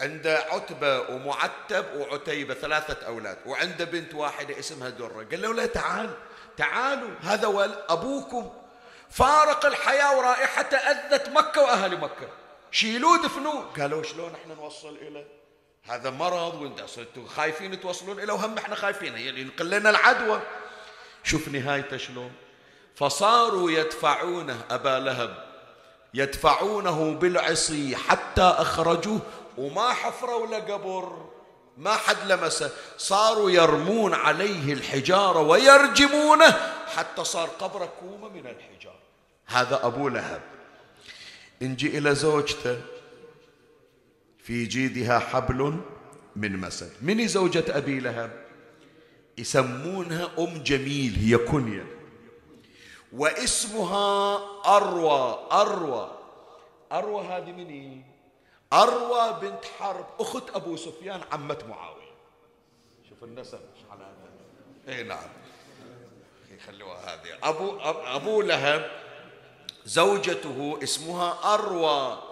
عند عتبة ومعتب وعتيبة ثلاثة أولاد وعنده بنت واحدة اسمها درة. قال له لا تعال تعالوا هذا أبوكم. فارق الحياة ورائحته أذت مكة وأهل مكة. شيلوه دفنوه. قالوا شلون إحنا نوصل إليه هذا مرض وانت صرتوا خايفين توصلون إلى وهم إحنا خايفين. يعني ينقل لنا العدوى. شوف نهايته شلون. فصاروا يدفعونه أبا لهب. يدفعونه بالعصي حتى أخرجوه وما حفروا له قبر. ما حد لمسه. صاروا يرمون عليه الحجارة ويرجمونه حتى صار قبره كومة من الحجارة. هذا أبو لهب. نجي إلى زوجته. في جيدها حبل من مسد. من زوجة أبي لهب؟ يسمونها أم جميل هي كنية. واسمها أروى أروى. أروى هذه من أروى بنت حرب أخت أبو سفيان عمة معاوية. شوف النسب على هذا. اي نعم. خلوها هذه. أبو أبو لهب زوجته اسمها أروى.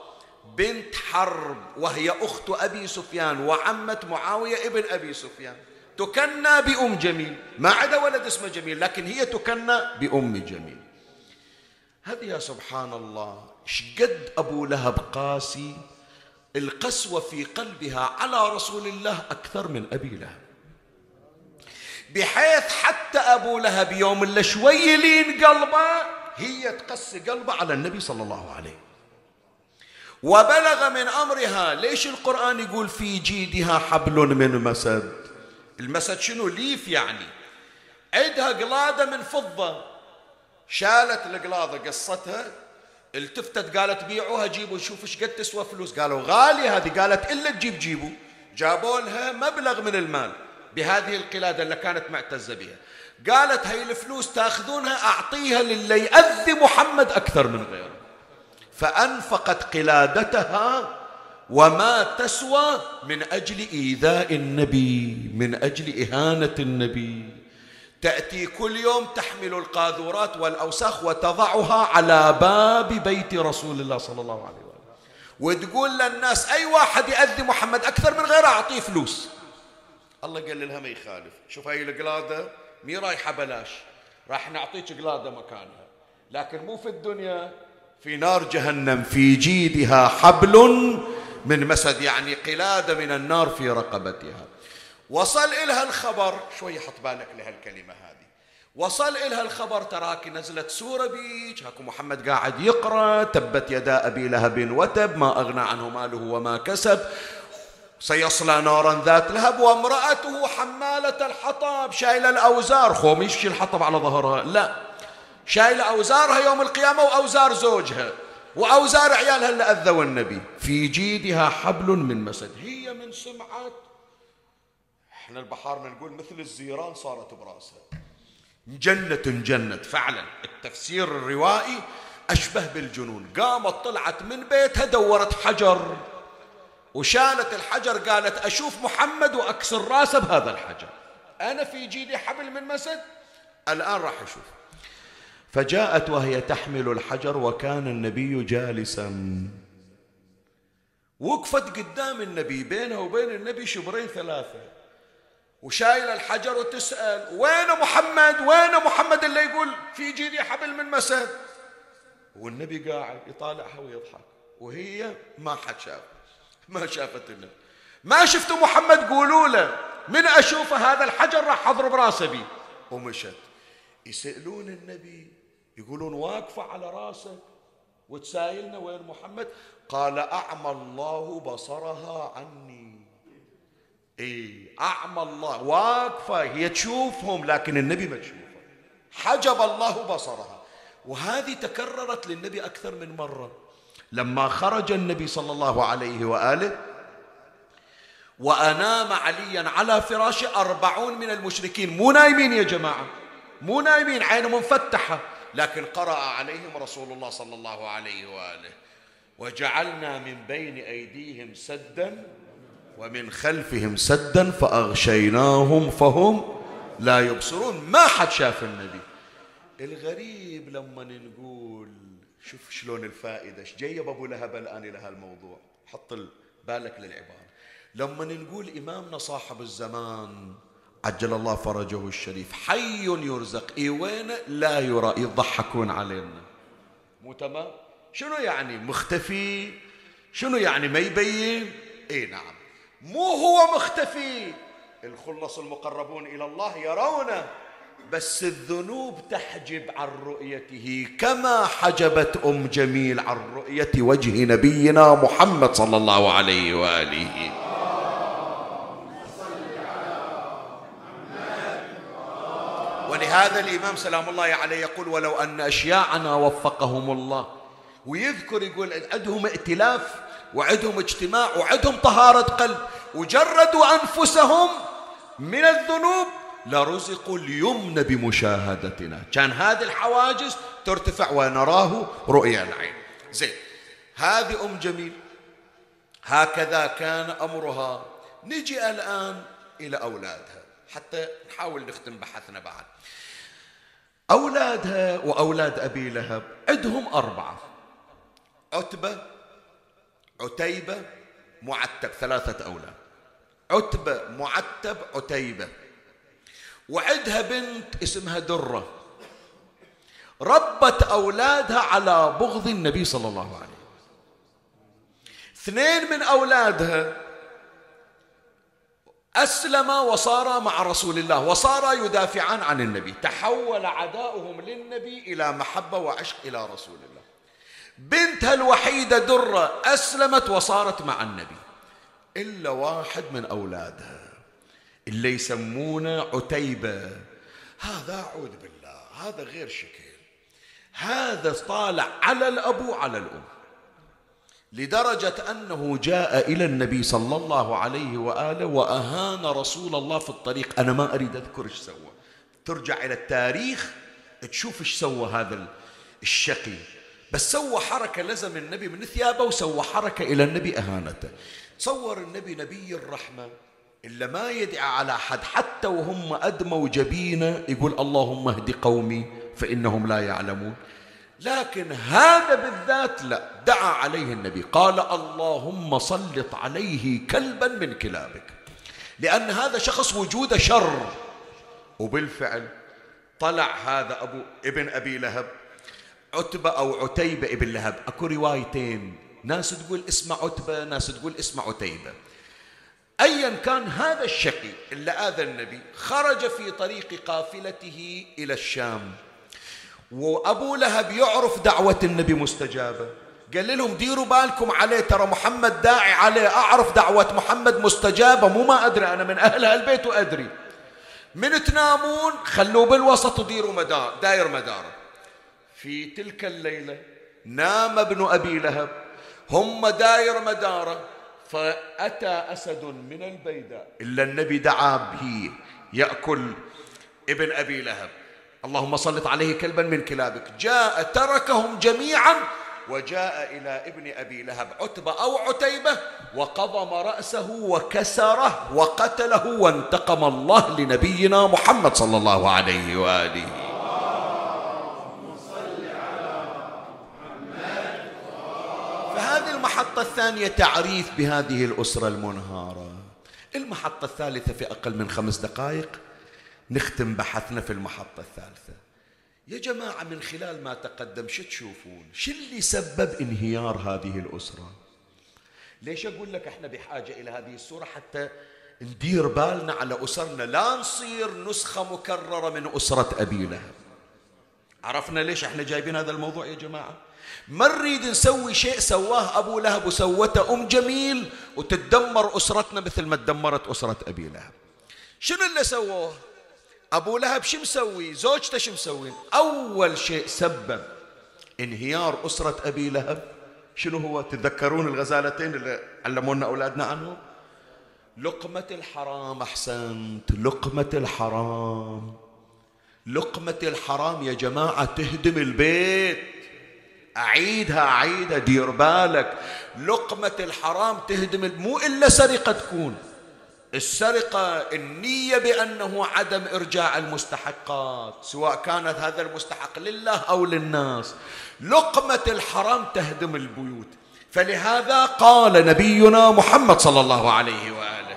بنت حرب وهي أخت أبي سفيان وعمة معاوية ابن أبي سفيان. تكنى بأم جميل ما عدا ولد اسمه جميل لكن هي تكنى بأم جميل. هذه يا سبحان الله شقد أبو لهب قاسي القسوة في قلبها على رسول الله أكثر من أبي لهب. بحيث حتى أبو لهب يوم اللي شوي يلين قلبه هي تقسي قلبه على النبي صلى الله عليه. وبلغ من أمرها ليش القرآن يقول في جيدها حبل من مسد؟ المسد شنو؟ ليف يعني. عندها قلادة من فضة. شالت القلادة قصتها. التفتت قالت بيعوها جيبوا شوف إيش قد تسوى فلوس. قالوا غالية هذه. قالت إلا تجيب جيبوا. جابوا لها مبلغ من المال. بهذه القلادة اللي كانت معتزة بها. قالت هاي الفلوس تاخذونها أعطيها للي يأذي محمد أكثر من غيره. فأنفقت قلادتها وما تسوى من أجل إيذاء النبي من أجل إهانة النبي. تأتي كل يوم تحمل القاذورات والأوساخ وتضعها على باب بيت رسول الله صلى الله عليه وسلم. وتقول للناس أي واحد يأذي محمد أكثر من غيره أعطيه فلوس. الله قال لها ما يخالف. شوف هاي القلادة مي رايحة بلاش. راح نعطيك قلادة مكانها. لكن مو في الدنيا. في نار جهنم في جيدها حبل من مسد يعني قلادة من النار في رقبتها. وصل إلها الخبر شوي حط بالك لهالكلمة هذه. وصل إلها الخبر تراك نزلت سورة بيج. هاكو محمد قاعد يقرأ تبت يدا أبي لهب وتب ما أغنى عنه ماله وما كسب. سيصلى نارا ذات لهب وامرأته حمالة الحطب شايلة الأوزار. خو يمشي الحطب على ظهرها. لا. شايلة أوزارها يوم القيامة وأوزار زوجها وأوزار عيالها اللي أذوا النبي. في جيدها حبل من مسد. هي من سمعة إحنا البحار نقول مثل الزيران صارت برأسها. جنة جنت فعلا التفسير الروائي أشبه بالجنون. قامت طلعت من بيتها دورت حجر. وشالت الحجر قالت أشوف محمد وأكسر رأسه بهذا الحجر. أنا في جيدي حبل من مسد؟ الآن راح أشوف فجاءت وهي تحمل الحجر وكان النبي جالسا. وقفت قدام النبي بينها وبين النبي شبرين ثلاثة. وشايل الحجر وتسأل وين محمد؟ وين محمد اللي يقول في جيدي حبل من مسد؟ والنبي قاعد يطالعها ويضحك وهي ما حد شاف ما شافت النبي. ما شفت محمد؟ قولوا له من أشوف هذا الحجر راح أضرب رأسه بي. ومشت. يسألون النبي يقولون واقفة على راسك وتسايلنا وين محمد؟ قال أعمى الله بصرها عني. إي أعمى الله. واقفة هي تشوفهم لكن النبي ما تشوفه حجب الله بصرها. وهذه تكررت للنبي أكثر من مرة. لما خرج النبي صلى الله عليه وآله وأنام عليا على فراشه أربعون من المشركين. مو نايمين يا جماعة. مو نايمين عينهم مفتحة لكن قرأ عليهم رسول الله صلى الله عليه وآله. وجعلنا من بين أيديهم سدا ومن خلفهم سدا فأغشيناهم فهم لا يبصرون. ما حد شاف النبي. الغريب لما نقول شوف شلون الفائدة جيب أبو لهب الآن إلى هالموضوع؟ حط بالك للعبارة. لما نقول إمامنا صاحب الزمان عجل الله فرجه الشريف. حي يرزق. إي وين؟ لا يرى. يضحكون علينا. مو تمام؟ شنو يعني مختفي؟ شنو يعني ما يبين؟ اي نعم. مو هو مختفي. الخلص المقربون إلى الله يرونه. بس الذنوب تحجب عن رؤيته كما حجبت أم جميل عن رؤية وجه نبينا محمد صلى الله عليه وآله. ولهذا الإمام سلام الله عليه يقول ولو أن أشياعنا وفقهم الله. ويذكر يقول عندهم ائتلاف وعندهم اجتماع وعندهم طهارة قلب وجردوا أنفسهم من الذنوب لرزقوا اليمن بمشاهدتنا. كان هذه الحواجز ترتفع ونراه رؤيا العين. زين هذه أم جميل. هكذا كان أمرها. نجي الآن إلى أولادها. حتى نحاول نختم بحثنا بعد. أولادها وأولاد أبي لهب عندهم أربعة. عتبة عتيبة معتب ثلاثة أولاد. عتبة معتب عتيبة. وعندها بنت اسمها درة. ربت أولادها على بغض النبي صلى الله عليه وسلم. اثنين من أولادها أسلم وصار مع رسول الله وصار يدافعان عن النبي. تحول عداؤهم للنبي إلى محبة وعشق إلى رسول الله. بنتها الوحيدة درة أسلمت وصارت مع النبي. إلا واحد من أولادها اللي يسمونه عتيبة. هذا أعوذ بالله هذا غير شكل. هذا طالع على الأب وعلى الأم. لدرجة أنه جاء إلى النبي صلى الله عليه وآله وأهان رسول الله في الطريق. أنا ما أريد أذكر إيش سوى. ترجع إلى التاريخ تشوف إيش سوى هذا الشقي. بس سوى حركة لزم النبي من ثيابه وسوى حركة إلى النبي أهانته. تصور النبي نبي الرحمة إلا ما يدعى على أحد حتى وهم أدموا جبينة يقول اللهم اهد قومي فإنهم لا يعلمون. لكن هذا بالذات لا. دعا عليه النبي. قال اللهم سلط عليه كلبا من كلابك. لأن هذا شخص وجوده شر. وبالفعل طلع هذا أبو ابن أبي لهب عتبة أو عتيبة ابن لهب. أكو روايتين. ناس تقول اسمه عتبة ناس تقول اسمه عتيبة. أيا كان هذا الشقي اللي آذى النبي خرج في طريق قافلته إلى الشام. وأبو لهب يعرف دعوة النبي مستجابة. قال لهم ديروا بالكم عليه ترى محمد داعي عليه أعرف دعوة محمد مستجابة مو ما أدري أنا من أهل هالبيت وأدري. من تنامون خلوه بالوسط وديروا مدار داير مداره. في تلك الليلة نام ابن أبي لهب هم داير مداره فأتى أسد من البيداء. إلا النبي دعا به يأكل ابن أبي لهب. اللهم سلط عليه كلبا من كلابك. جاء تركهم جميعا وجاء إلى ابن أبي لهب. عتبة أو عتيبة. وقضم رأسه وكسره وقتله وانتقم الله لنبينا محمد صلى الله عليه وآله. فهذه المحطة الثانية تعريف بهذه الأسرة المنهارة. المحطة الثالثة في أقل من خمس دقائق. نختم بحثنا في المحطة الثالثة. يا جماعة من خلال ما تقدم شو تشوفون؟ شو اللي سبب انهيار هذه الأسرة؟ ليش أقول لك إحنا بحاجة إلى هذه السورة حتى ندير بالنا على أسرنا. لا نصير نسخة مكررة من أسرة أبي لهب. عرفنا ليش إحنا جايبين هذا الموضوع يا جماعة؟ ما نريد نسوي شيء سواه أبو لهب وسوته أم جميل وتتدمر أسرتنا مثل ما تدمرت أسرة أبي لهب. شنو اللي سووه؟ أبو لهب شو مسوي؟ زوجته شو مسوي؟ أول شيء سبب انهيار أسرة أبي لهب. شنو هو؟ تتذكرون الغزالتين اللي علمونا أولادنا عنهم لقمة الحرام أحسنت. لقمة الحرام. لقمة الحرام يا جماعة تهدم البيت. أعيدها أعيدها دير بالك. لقمة الحرام تهدم مو إلا سرقة تكون. السرقة النية بأنه عدم إرجاع المستحقات سواء كانت هذا المستحق لله أو للناس. لقمة الحرام تهدم البيوت. فلهذا قال نبينا محمد صلى الله عليه وآله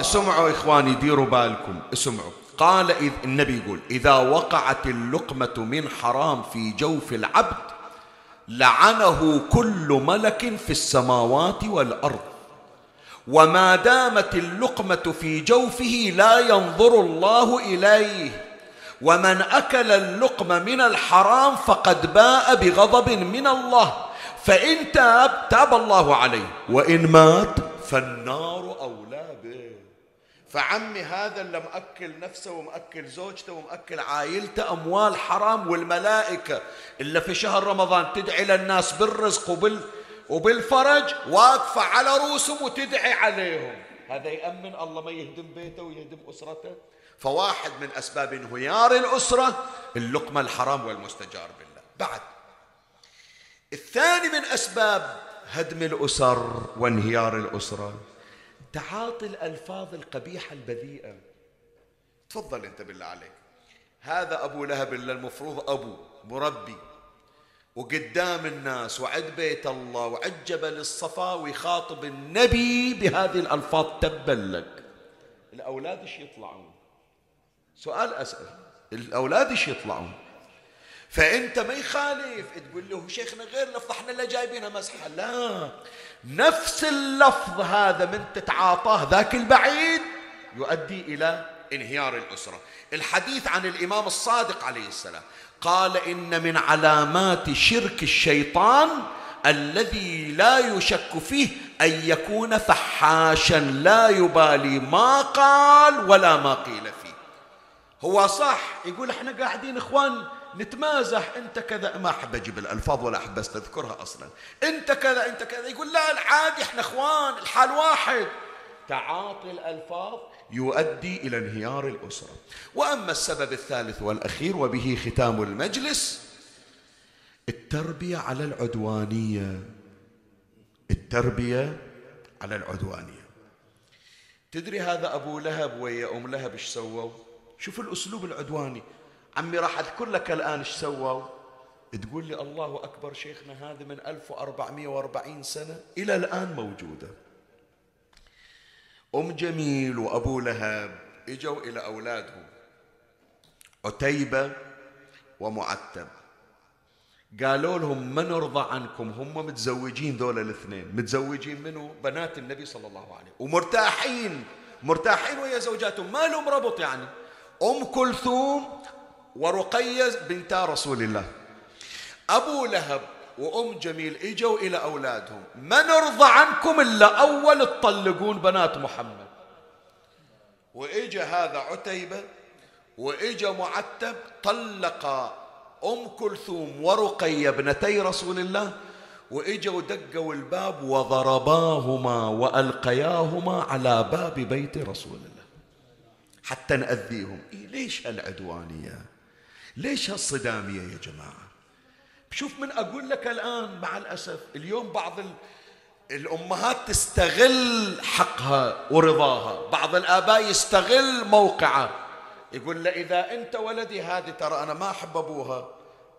اسمعوا إخواني ديروا بالكم اسمعوا. قال إذ النبي يقول إذا وقعت اللقمة من حرام في جوف العبد لعنه كل ملك في السماوات والأرض. وما دامت اللقمة في جوفه لا ينظر الله إليه. ومن أكل اللقمه من الحرام فقد باء بغضب من الله. فإن تاب تاب الله عليه. وإن مات فالنار أولى. فعمي هذا اللي مأكل نفسه ومأكل زوجته ومأكل عائلته أموال حرام والملائكة اللي في شهر رمضان تدعي للناس بالرزق وبال وبالفرج واقفة على رؤوسهم وتدعي عليهم. هذا يأمن الله ما يهدم بيته ويهدم أسرته. فواحد من أسباب انهيار الأسرة اللقمة الحرام والمستجار بالله. بعد. الثاني من أسباب هدم الأسر وانهيار الأسرة تعاطي الألفاظ القبيحة البذيئة. تفضل أنت بالله عليك. هذا أبو لهب اللي المفروض أبو مربي. وقدام الناس وعد بيت الله وعد جبل الصفا ويخاطب النبي بهذه الألفاظ تبا لك. الأولاد إيش يطلعون؟ سؤال أسأل. الأولاد إيش يطلعون؟ فأنت ما يخالف تقول له شيخنا غير لفظ إحنا اللي جايبينها مسحة. لا. نفس اللفظ هذا من تتعاطاه ذاك البعيد يؤدي إلى انهيار الأسرة. الحديث عن الإمام الصادق عليه السلام قال إن من علامات شرك الشيطان الذي لا يشك فيه أن يكون فحاشا لا يبالي ما قال ولا ما قيل فيه. هو صح يقول إحنا قاعدين إخوان نتمازح. انت كذا. ما أحب أجيب الألفاظ ولا أحب أستذكرها أصلا. انت كذا انت كذا. يقول لا العادي إحنا إخوان الحال واحد. تعاطي الألفاظ. يؤدي إلى انهيار الأسرة. وأما السبب الثالث والأخير وبه ختام المجلس التربية على العدوانية. التربية على العدوانية. تدري هذا أبو لهب ويا أم لهب إيش سووا؟ شوف الأسلوب العدواني. عمي راح أذكر لك الآن إيش سووا؟ تقول لي الله أكبر شيخنا هذه من 1440 سنة إلى الآن موجودة. أم جميل وأبو لهب إجوا إلى أولادهم. عتيبة ومعتب. قالوا لهم ما نرضى عنكم؟ هم متزوجين ذولا الاثنين. متزوجين منه بنات النبي صلى الله عليه ومرتاحين. مرتاحين ويا زوجاتهم. ما لهم ربط يعني. أم كلثوم ورقية بنتا رسول الله. أبو لهب وأم جميل إجوا إلى أولادهم. ما نرضى عنكم إلا أول تطلقون بنات محمد. وإجا هذا عتيبة وإجا معتب طلق أم كلثوم ورقية ابنتي رسول الله. وإجوا دقوا الباب وضرباهما وألقياهما على باب بيت رسول الله. حتى نأذيهم. إيه ليش هالعدوانية؟ ليش هالصدامية يا جماعة؟ شوف من أقول لك الآن مع الأسف اليوم بعض الأمهات تستغل حقها ورضاها. بعض الآباء يستغل موقعه. يقول له إذا أنت ولدي هذه ترى أنا ما أحب أبوها.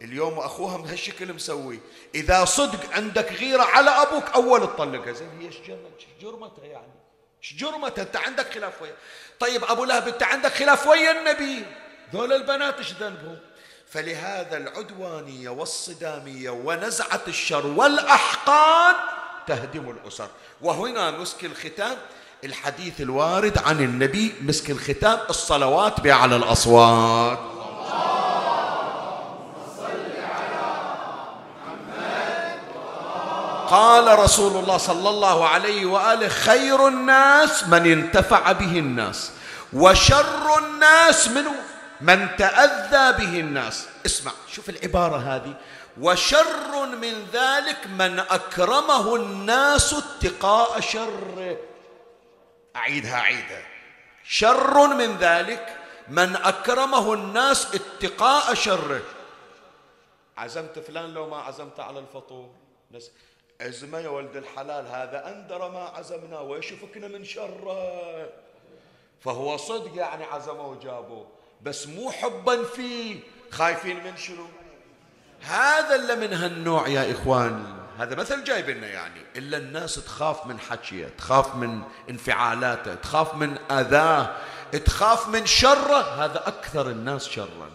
اليوم أخوها بهالشكل مسوي. إذا صدق عندك غيرة على أبوك أول تطلقها زين هي جرمتها يعني؟ إيش جرمتها أنت عندك خلاف ويا. طيب أبو لهب أنت عندك خلاف ويا النبي؟ ذول البنات إيش ذنبهم؟ فلهذا العدوانية والصدامية ونزعة الشر والأحقاد تهدم الأسر. وهنا مسك الختام الحديث الوارد عن النبي مسك الختام الصلوات بأعلى الأصوات. قال رسول الله صلى الله عليه وآله خير الناس من انتفع به الناس وشر الناس من من تأذى به الناس. اسمع شوف العبارة هذه. وشر من ذلك من أكرمه الناس اتقاء شره. أعيدها أعيدها. شر من ذلك من أكرمه الناس اتقاء شره. عزمت فلان لو ما عزمت على الفطور. نس عزمه يا ولد الحلال هذا أندر ما عزمنا ويشوفكنا من شره. فهو صدق يعني عزمه وجابوه بس مو حبا فيه. خايفين من شنو؟ هذا اللي من هالنوع يا إخواني هذا مثل جايب لنا يعني. إلا الناس تخاف من حكيه تخاف من انفعالاته تخاف من أذاه تخاف من شره. هذا أكثر الناس شرا.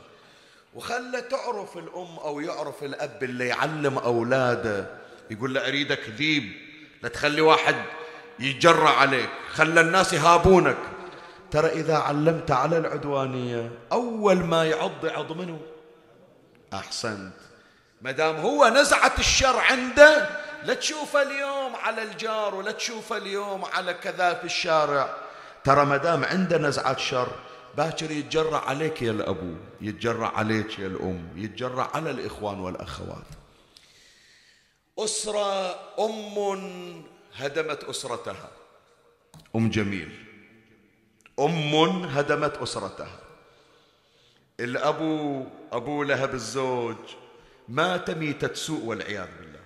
وخلى تعرف الأم أو يعرف الأب اللي يعلم أولاده. يقول له أريدك ذيب لا تخلي واحد يتجرع عليك. خلى الناس يهابونك. ترى إذا علمت على العدوانية أول ما يعض يعض منه؟ أحسنت. ما دام هو نزعة الشر عنده لا تشوفه اليوم على الجار ولا تشوفه اليوم على كذا في الشارع. ترى ما دام عنده نزعة شر باكر يتجرع عليك يا الأبو يتجرع عليك يا الأم يتجرع على الإخوان والأخوات. أسرة أم هدمت أسرتها. أم جميل. أم هدمت أسرتها الأبو أبو لهب الزوج مات ميتة سوء والعياذ بالله.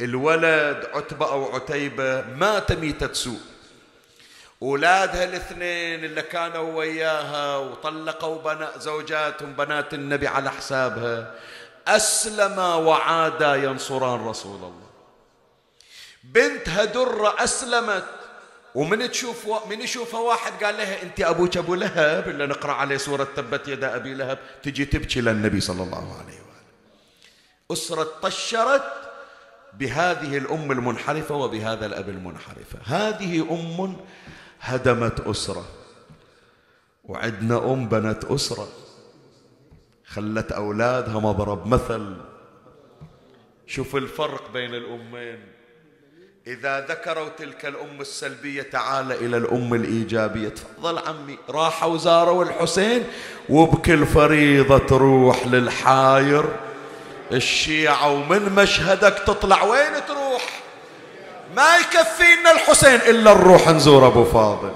الولد عتبة أو عتيبة مات ميتة سوء. أولادها الاثنين اللي كانوا وياها وطلقوا بنا زوجاتهم بنات النبي على حسابها أسلما وعادا ينصران رسول الله. بنتها درة أسلمت. ومن تشوف و... من يشوفها واحد قال لها أنت أبوك ابو لهب؟ اللي نقرأ عليه سورة تبت يدا أبي لهب. تجي تبكي للنبي صلى الله عليه وسلم أسرة طشرت بهذه الأم المنحرفة وبهذا الأب المنحرفة. هذه أم هدمت أسرة. وعندنا أم بنت أسرة. خلت أولادها مضرب مثل. شوف الفرق بين الأمين. إذا ذكروا تلك الأم السلبية تعال إلى الأم الإيجابية. تفضل عمي. راحوا وزاروا الحسين وبكل فريضة تروح للحاير. الشيعة ومن مشهدك تطلع وين تروح؟ ما يكفينا الحسين إلا نروح نزور أبو فاضل.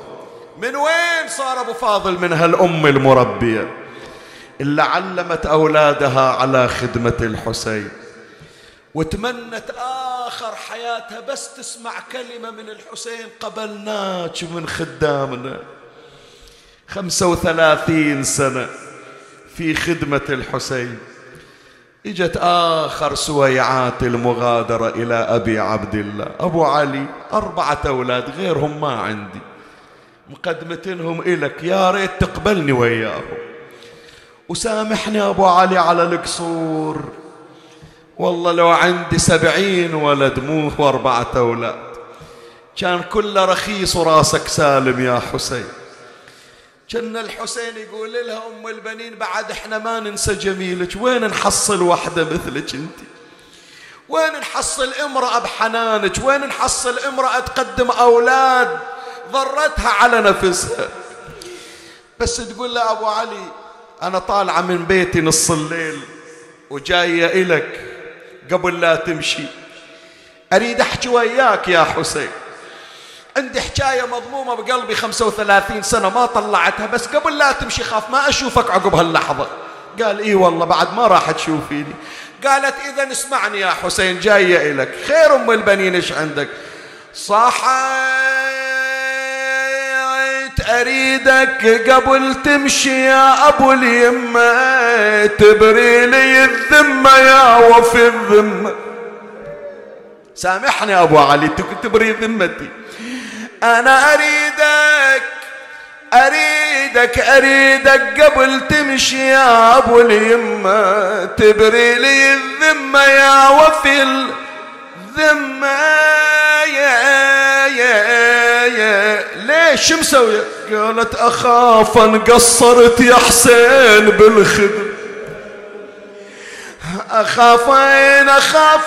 من وين صار أبو فاضل من هالأم المربية؟ إلا علمت أولادها على خدمة الحسين. وتمنت آخر حياتها بس تسمع كلمة من الحسين قبلناك من خدامنا. خمسة وثلاثين سنة في خدمة الحسين. إجت آخر سويعات المغادرة إلى أبي عبد الله. أبو علي أربعة أولاد غيرهم ما عندي. مقدمتنهم إلك يا ريت تقبلني وياهم. وسامحني أبو علي على القصور. والله لو عندي سبعين ولد مو واربعة أولاد. كان كله رخيص وراسك سالم يا حسين. كان الحسين يقول لها أم البنين بعد إحنا ما ننسى جميلك وين نحصل وحدة مثلك أنت؟ وين نحصل امرأة بحنانك؟ وين نحصل امرأة تقدم أولاد؟ ضرتها على نفسها. بس تقول له أبو علي أنا طالعة من بيتي نص الليل وجاية إلك. قبل لا تمشي. أريد أحكي وياك يا حسين. عندي حكاية مضمومة بقلبي خمسة وثلاثين سنة ما طلعتها بس قبل لا تمشي خاف ما أشوفك عقب هاللحظة. قال إيه والله بعد ما راح تشوفيني. قالت إذا اسمعني يا حسين جاية إلك. خير أم البنين إيش عندك؟ صحيت أريدك قبل تمشي يا أبو اليمة تبري لي الذمة يا وفي الذمة سامحني أبو علي تبري ذمتي. أنا أريدك أريدك أريدك قبل تمشي يا أبو اليمة تبري لي الذمة يا وفي الذمة يا يا يا. ليش شو مسوي؟ قالت أخاف أن قصرت يا حسين بالخدمة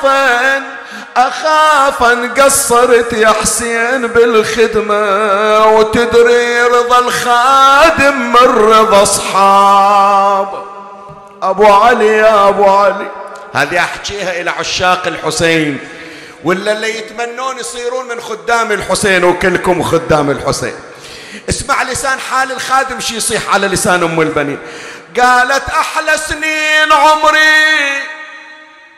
أن أخاف أن قصرت يا حسين بالخدمة. وتدري رضا الخادم من رضا أصحاب. أبو علي يا أبو علي. هذه أحكيها إلى عشاق الحسين. ولا اللي يتمنون يصيرون من خدام الحسين وكلكم خدام الحسين. اسمع لسان حال الخادم شي يصيح على لسان أم البنين. قالت أحلى سنين عمري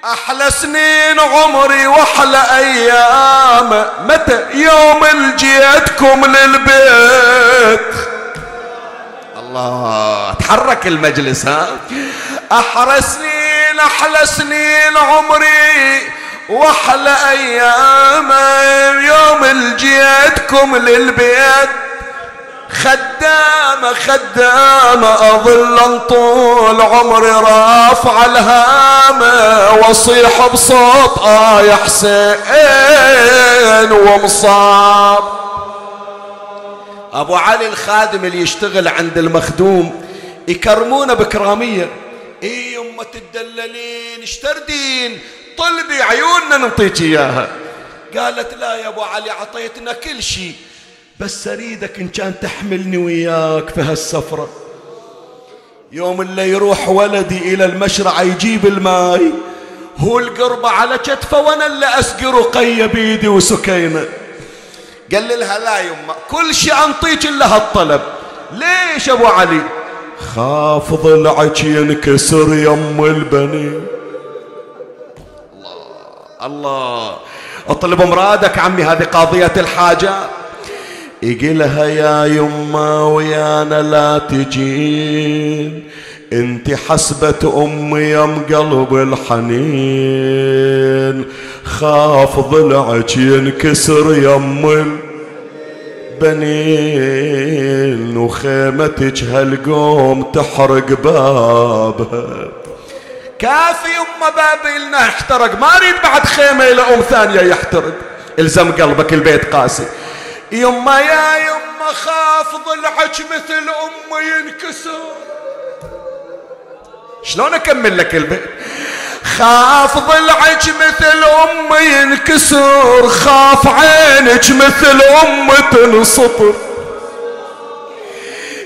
أحلى سنين عمري وأحلى أيام. متى يوم جيتكم للبيت؟ الله تحرك المجلس ها؟ أحلى سنين أحلى سنين عمري وأحلى أيام يوم جيتكم للبيت. خدامة خدامة أظل طول عمري رافع الهامة واصيح بصوت آه يا حسين ومصاب. أبو علي الخادم اللي يشتغل عند المخدوم يكرمونه بكرامية. اي يمة الدلالين اشتردين طلبي عيوننا نعطيك إياها. قالت لا يا أبو علي عطيتنا كل شيء بس أريدك إن كان تحملني وياك في هالسفرة. يوم اللي يروح ولدي إلى المشرع يجيب الماي هو القربة على كتفه وأنا اللي أسقي رقية بيدي وسكينة. قال لها لا يما كل شيء أنطيك إلا هالطلب. ليش أبو علي؟ خاف ضلعك ينكسر يم البني الله. اطلب مرادك عمي هذه قاضية الحاجات يقلها يا يما ويانا لا تجين. انت حسبة أمي يم قلب الحنين. خاف ضلعك ينكسر يم البنين. وخيمتك هالقوم تحرق بابها. كافي يما بابي لنا احترق ما أريد بعد خيمة إلى أم ثانية يحترق. إلزم قلبك البيت قاسي. يما يا يما خاف ضلعك مثل امي ينكسر. شلون أكمل لك البيت؟ خاف ضلعك مثل امي ينكسر. خاف عينك مثل امي تنسطر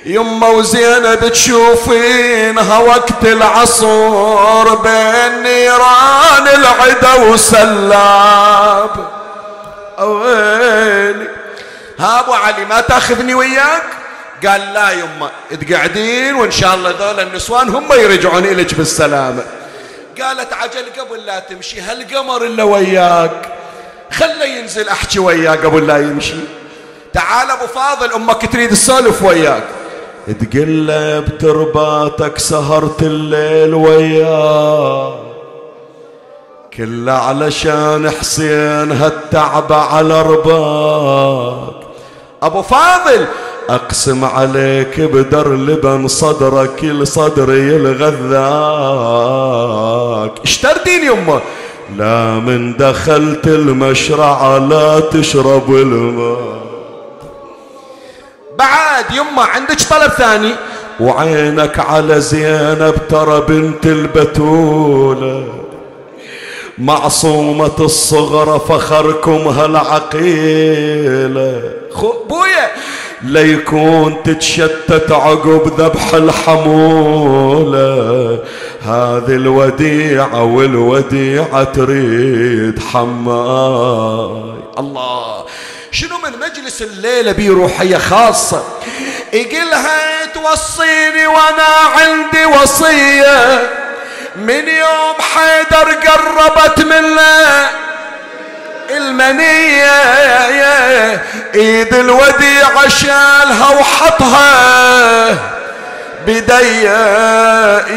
يما وزينب تشوفينها وقت العصر بين نيران العدا وسلاب. أويلي. ها أبو علي ما تأخذني وياك؟ قال لا يما تقعدين وإن شاء الله ذول النسوان هم يرجعون الك بالسلامة. قالت عجل قبل لا تمشي هالقمر إلا وياك. خله ينزل أحكي وياك قبل لا يمشي. تعال أبو فاضل أمك تريد تسولف وياك. تقلب ترباتك سهرت الليل وياك كله علشان حسين هالتعب على رباك. أبو فاضل أقسم عليك بدر لبن صدرك لصدري الغذاك اشتردين يمه. لا من دخلت المشرعة لا تشرب الماء. بعد يمه عندك طلب ثاني. وعينك على زينب ترى بنت البتولة. معصومة الصغرى فخركم هالعقيلة بويا. ليكون تتشتت عقب ذبح الحمولة. هذه الوديعة والوديعة تريد حماي. الله. شنو من مجلس الليلة بي روحية خاصة يقلها توصيني وأنا عندي وصية. من يوم حيدر قربت منه المنية. إيد الوديعة شالها وحطها بدي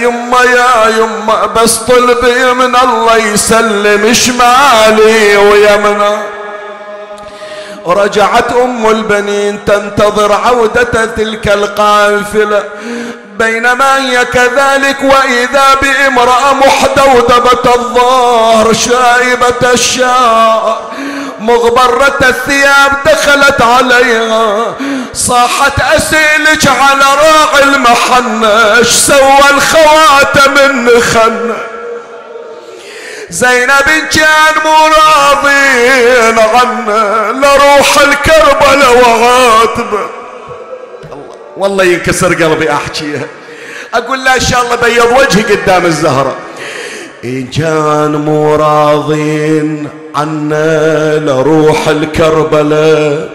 يما يا يما بس طلبي من الله يسلم شمالي ويمنا رجعت أم البنين تنتظر عودة تلك القافلة. بينما هي كذلك وإذا بامرأة محدودبة الظهر شائبة الشعر مغبرة الثياب دخلت عليها صاحت أسيلك على راعي المحنة اش سوى الخواتم النخنة زينب كان مو راضين عنه لروح الكربلة وغاتبه والله ينكسر قلبي احكيها أقول لا إن شاء الله بيض وجهي قدام الزهرة. إن كان مو راضين عنا لروح الكربلاء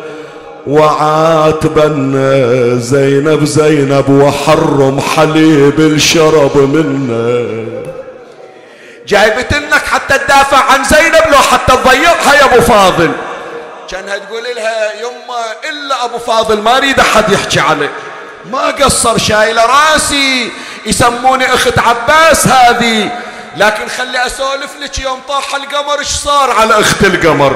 وعاتبنا زينب زينب وحرم حليب الشرب منا جايبت لك حتى تدافع عن زينب لو حتى تضيعها يا أبو فاضل. كانها تقول لها يما إلا أبو فاضل ما أريد أحد يحكي عليه. ما قصر شايل راسي يسموني أخت عباس هذه. لكن خلي أسولف لك يوم طاح القمر إيش صار على أخت القمر؟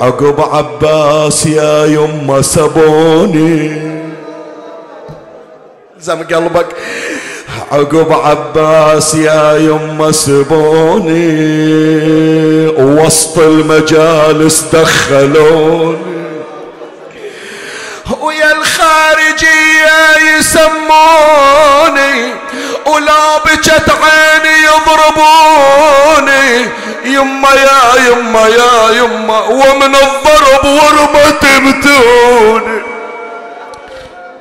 عقب عباس يا يما سبوني. زم قلبك. عقب عباس يا يما سبوني وسط المجالس دخلوني. ويا الخارجية يسموني ولا بجت عيني يضربوني. يما يا يما يا يما ومن الضرب ورمة تبتوني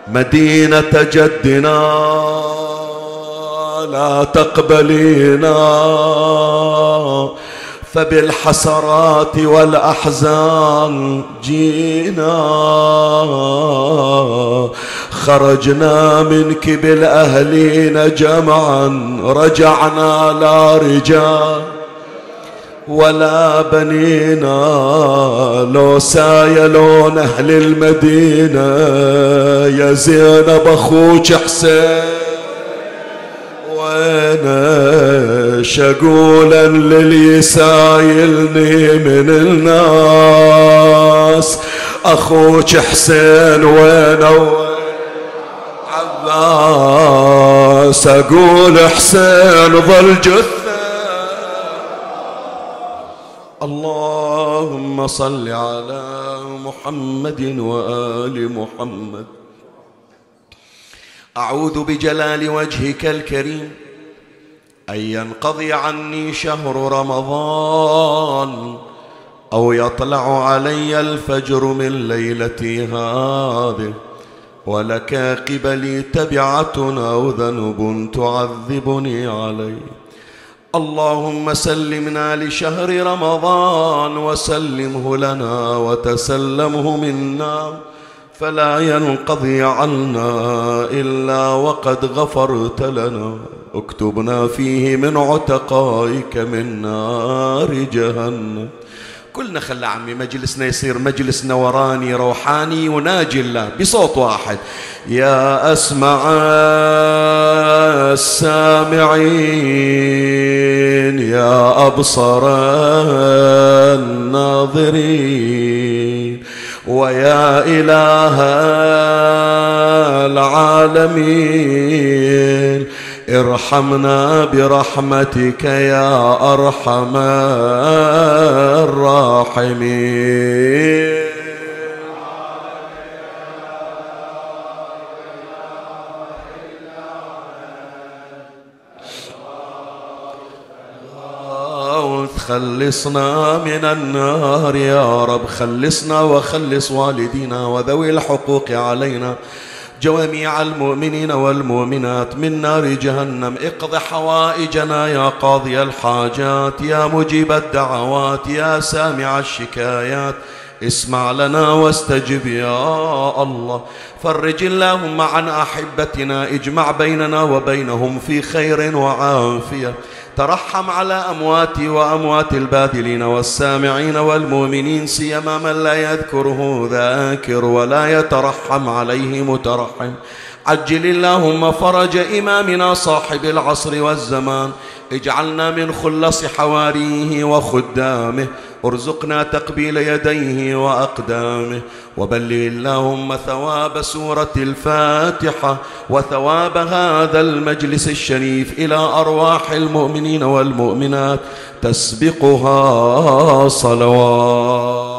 مدينة جدنا. لا تقبلينا. فبالحسرات والأحزان جينا. خرجنا منك بالأهلين جمعا رجعنا لا رجال ولا بنينا. لو سايلون أهل المدينة يا زينب أخوك حسين. وأنا شقولا للي سايلني من الناس. أخوك حسين وين عباس. أقول حسين ظل جثة. اللهم صل على محمد وآل محمد. أعوذ بجلال وجهك الكريم. أن ينقضي عني شهر رمضان أو يطلع علي الفجر من ليلتي هذه ولك قبلي تبعة أو ذنب تعذبني عليه. اللهم سلمنا لشهر رمضان وسلمه لنا وتسلمه منا. فلا ينقضي عنا إلا وقد غفرت لنا. اكتبنا فيه من عتقائك من نار جهنم. كلنا خلى عمي مجلسنا يصير مجلس نوراني روحاني يناجي الله بصوت واحد. يا أسمع السامعين يا أبصر الناظرين ويا إله العالمين. ارحمنا برحمتك يا أرحم الراحمين. خلصنا من النار يا رب خلصنا وخلص والدينا وذوي الحقوق علينا. جميع المؤمنين والمؤمنات من نار جهنم. اقض حوائجنا يا قاضي الحاجات يا مجيب الدعوات يا سامع الشكايات. اسمع لنا واستجب يا الله. فرج اللهم عن أحبتنا اجمع بيننا وبينهم في خير وعافية. ترحم على أمواتي وأموات الباذلين والسامعين والمؤمنين سيما من لا يذكره ذاكر ولا يترحم عليه مترحم. عجل اللهم فرج إمامنا صاحب العصر والزمان. اجعلنا من خلص حواريه وخدامه. ارزقنا تقبيل يديه وأقدامه وبلغ اللهم ثواب سورة الفاتحة وثواب هذا المجلس الشريف إلى أرواح المؤمنين والمؤمنات تسبقها صلوات.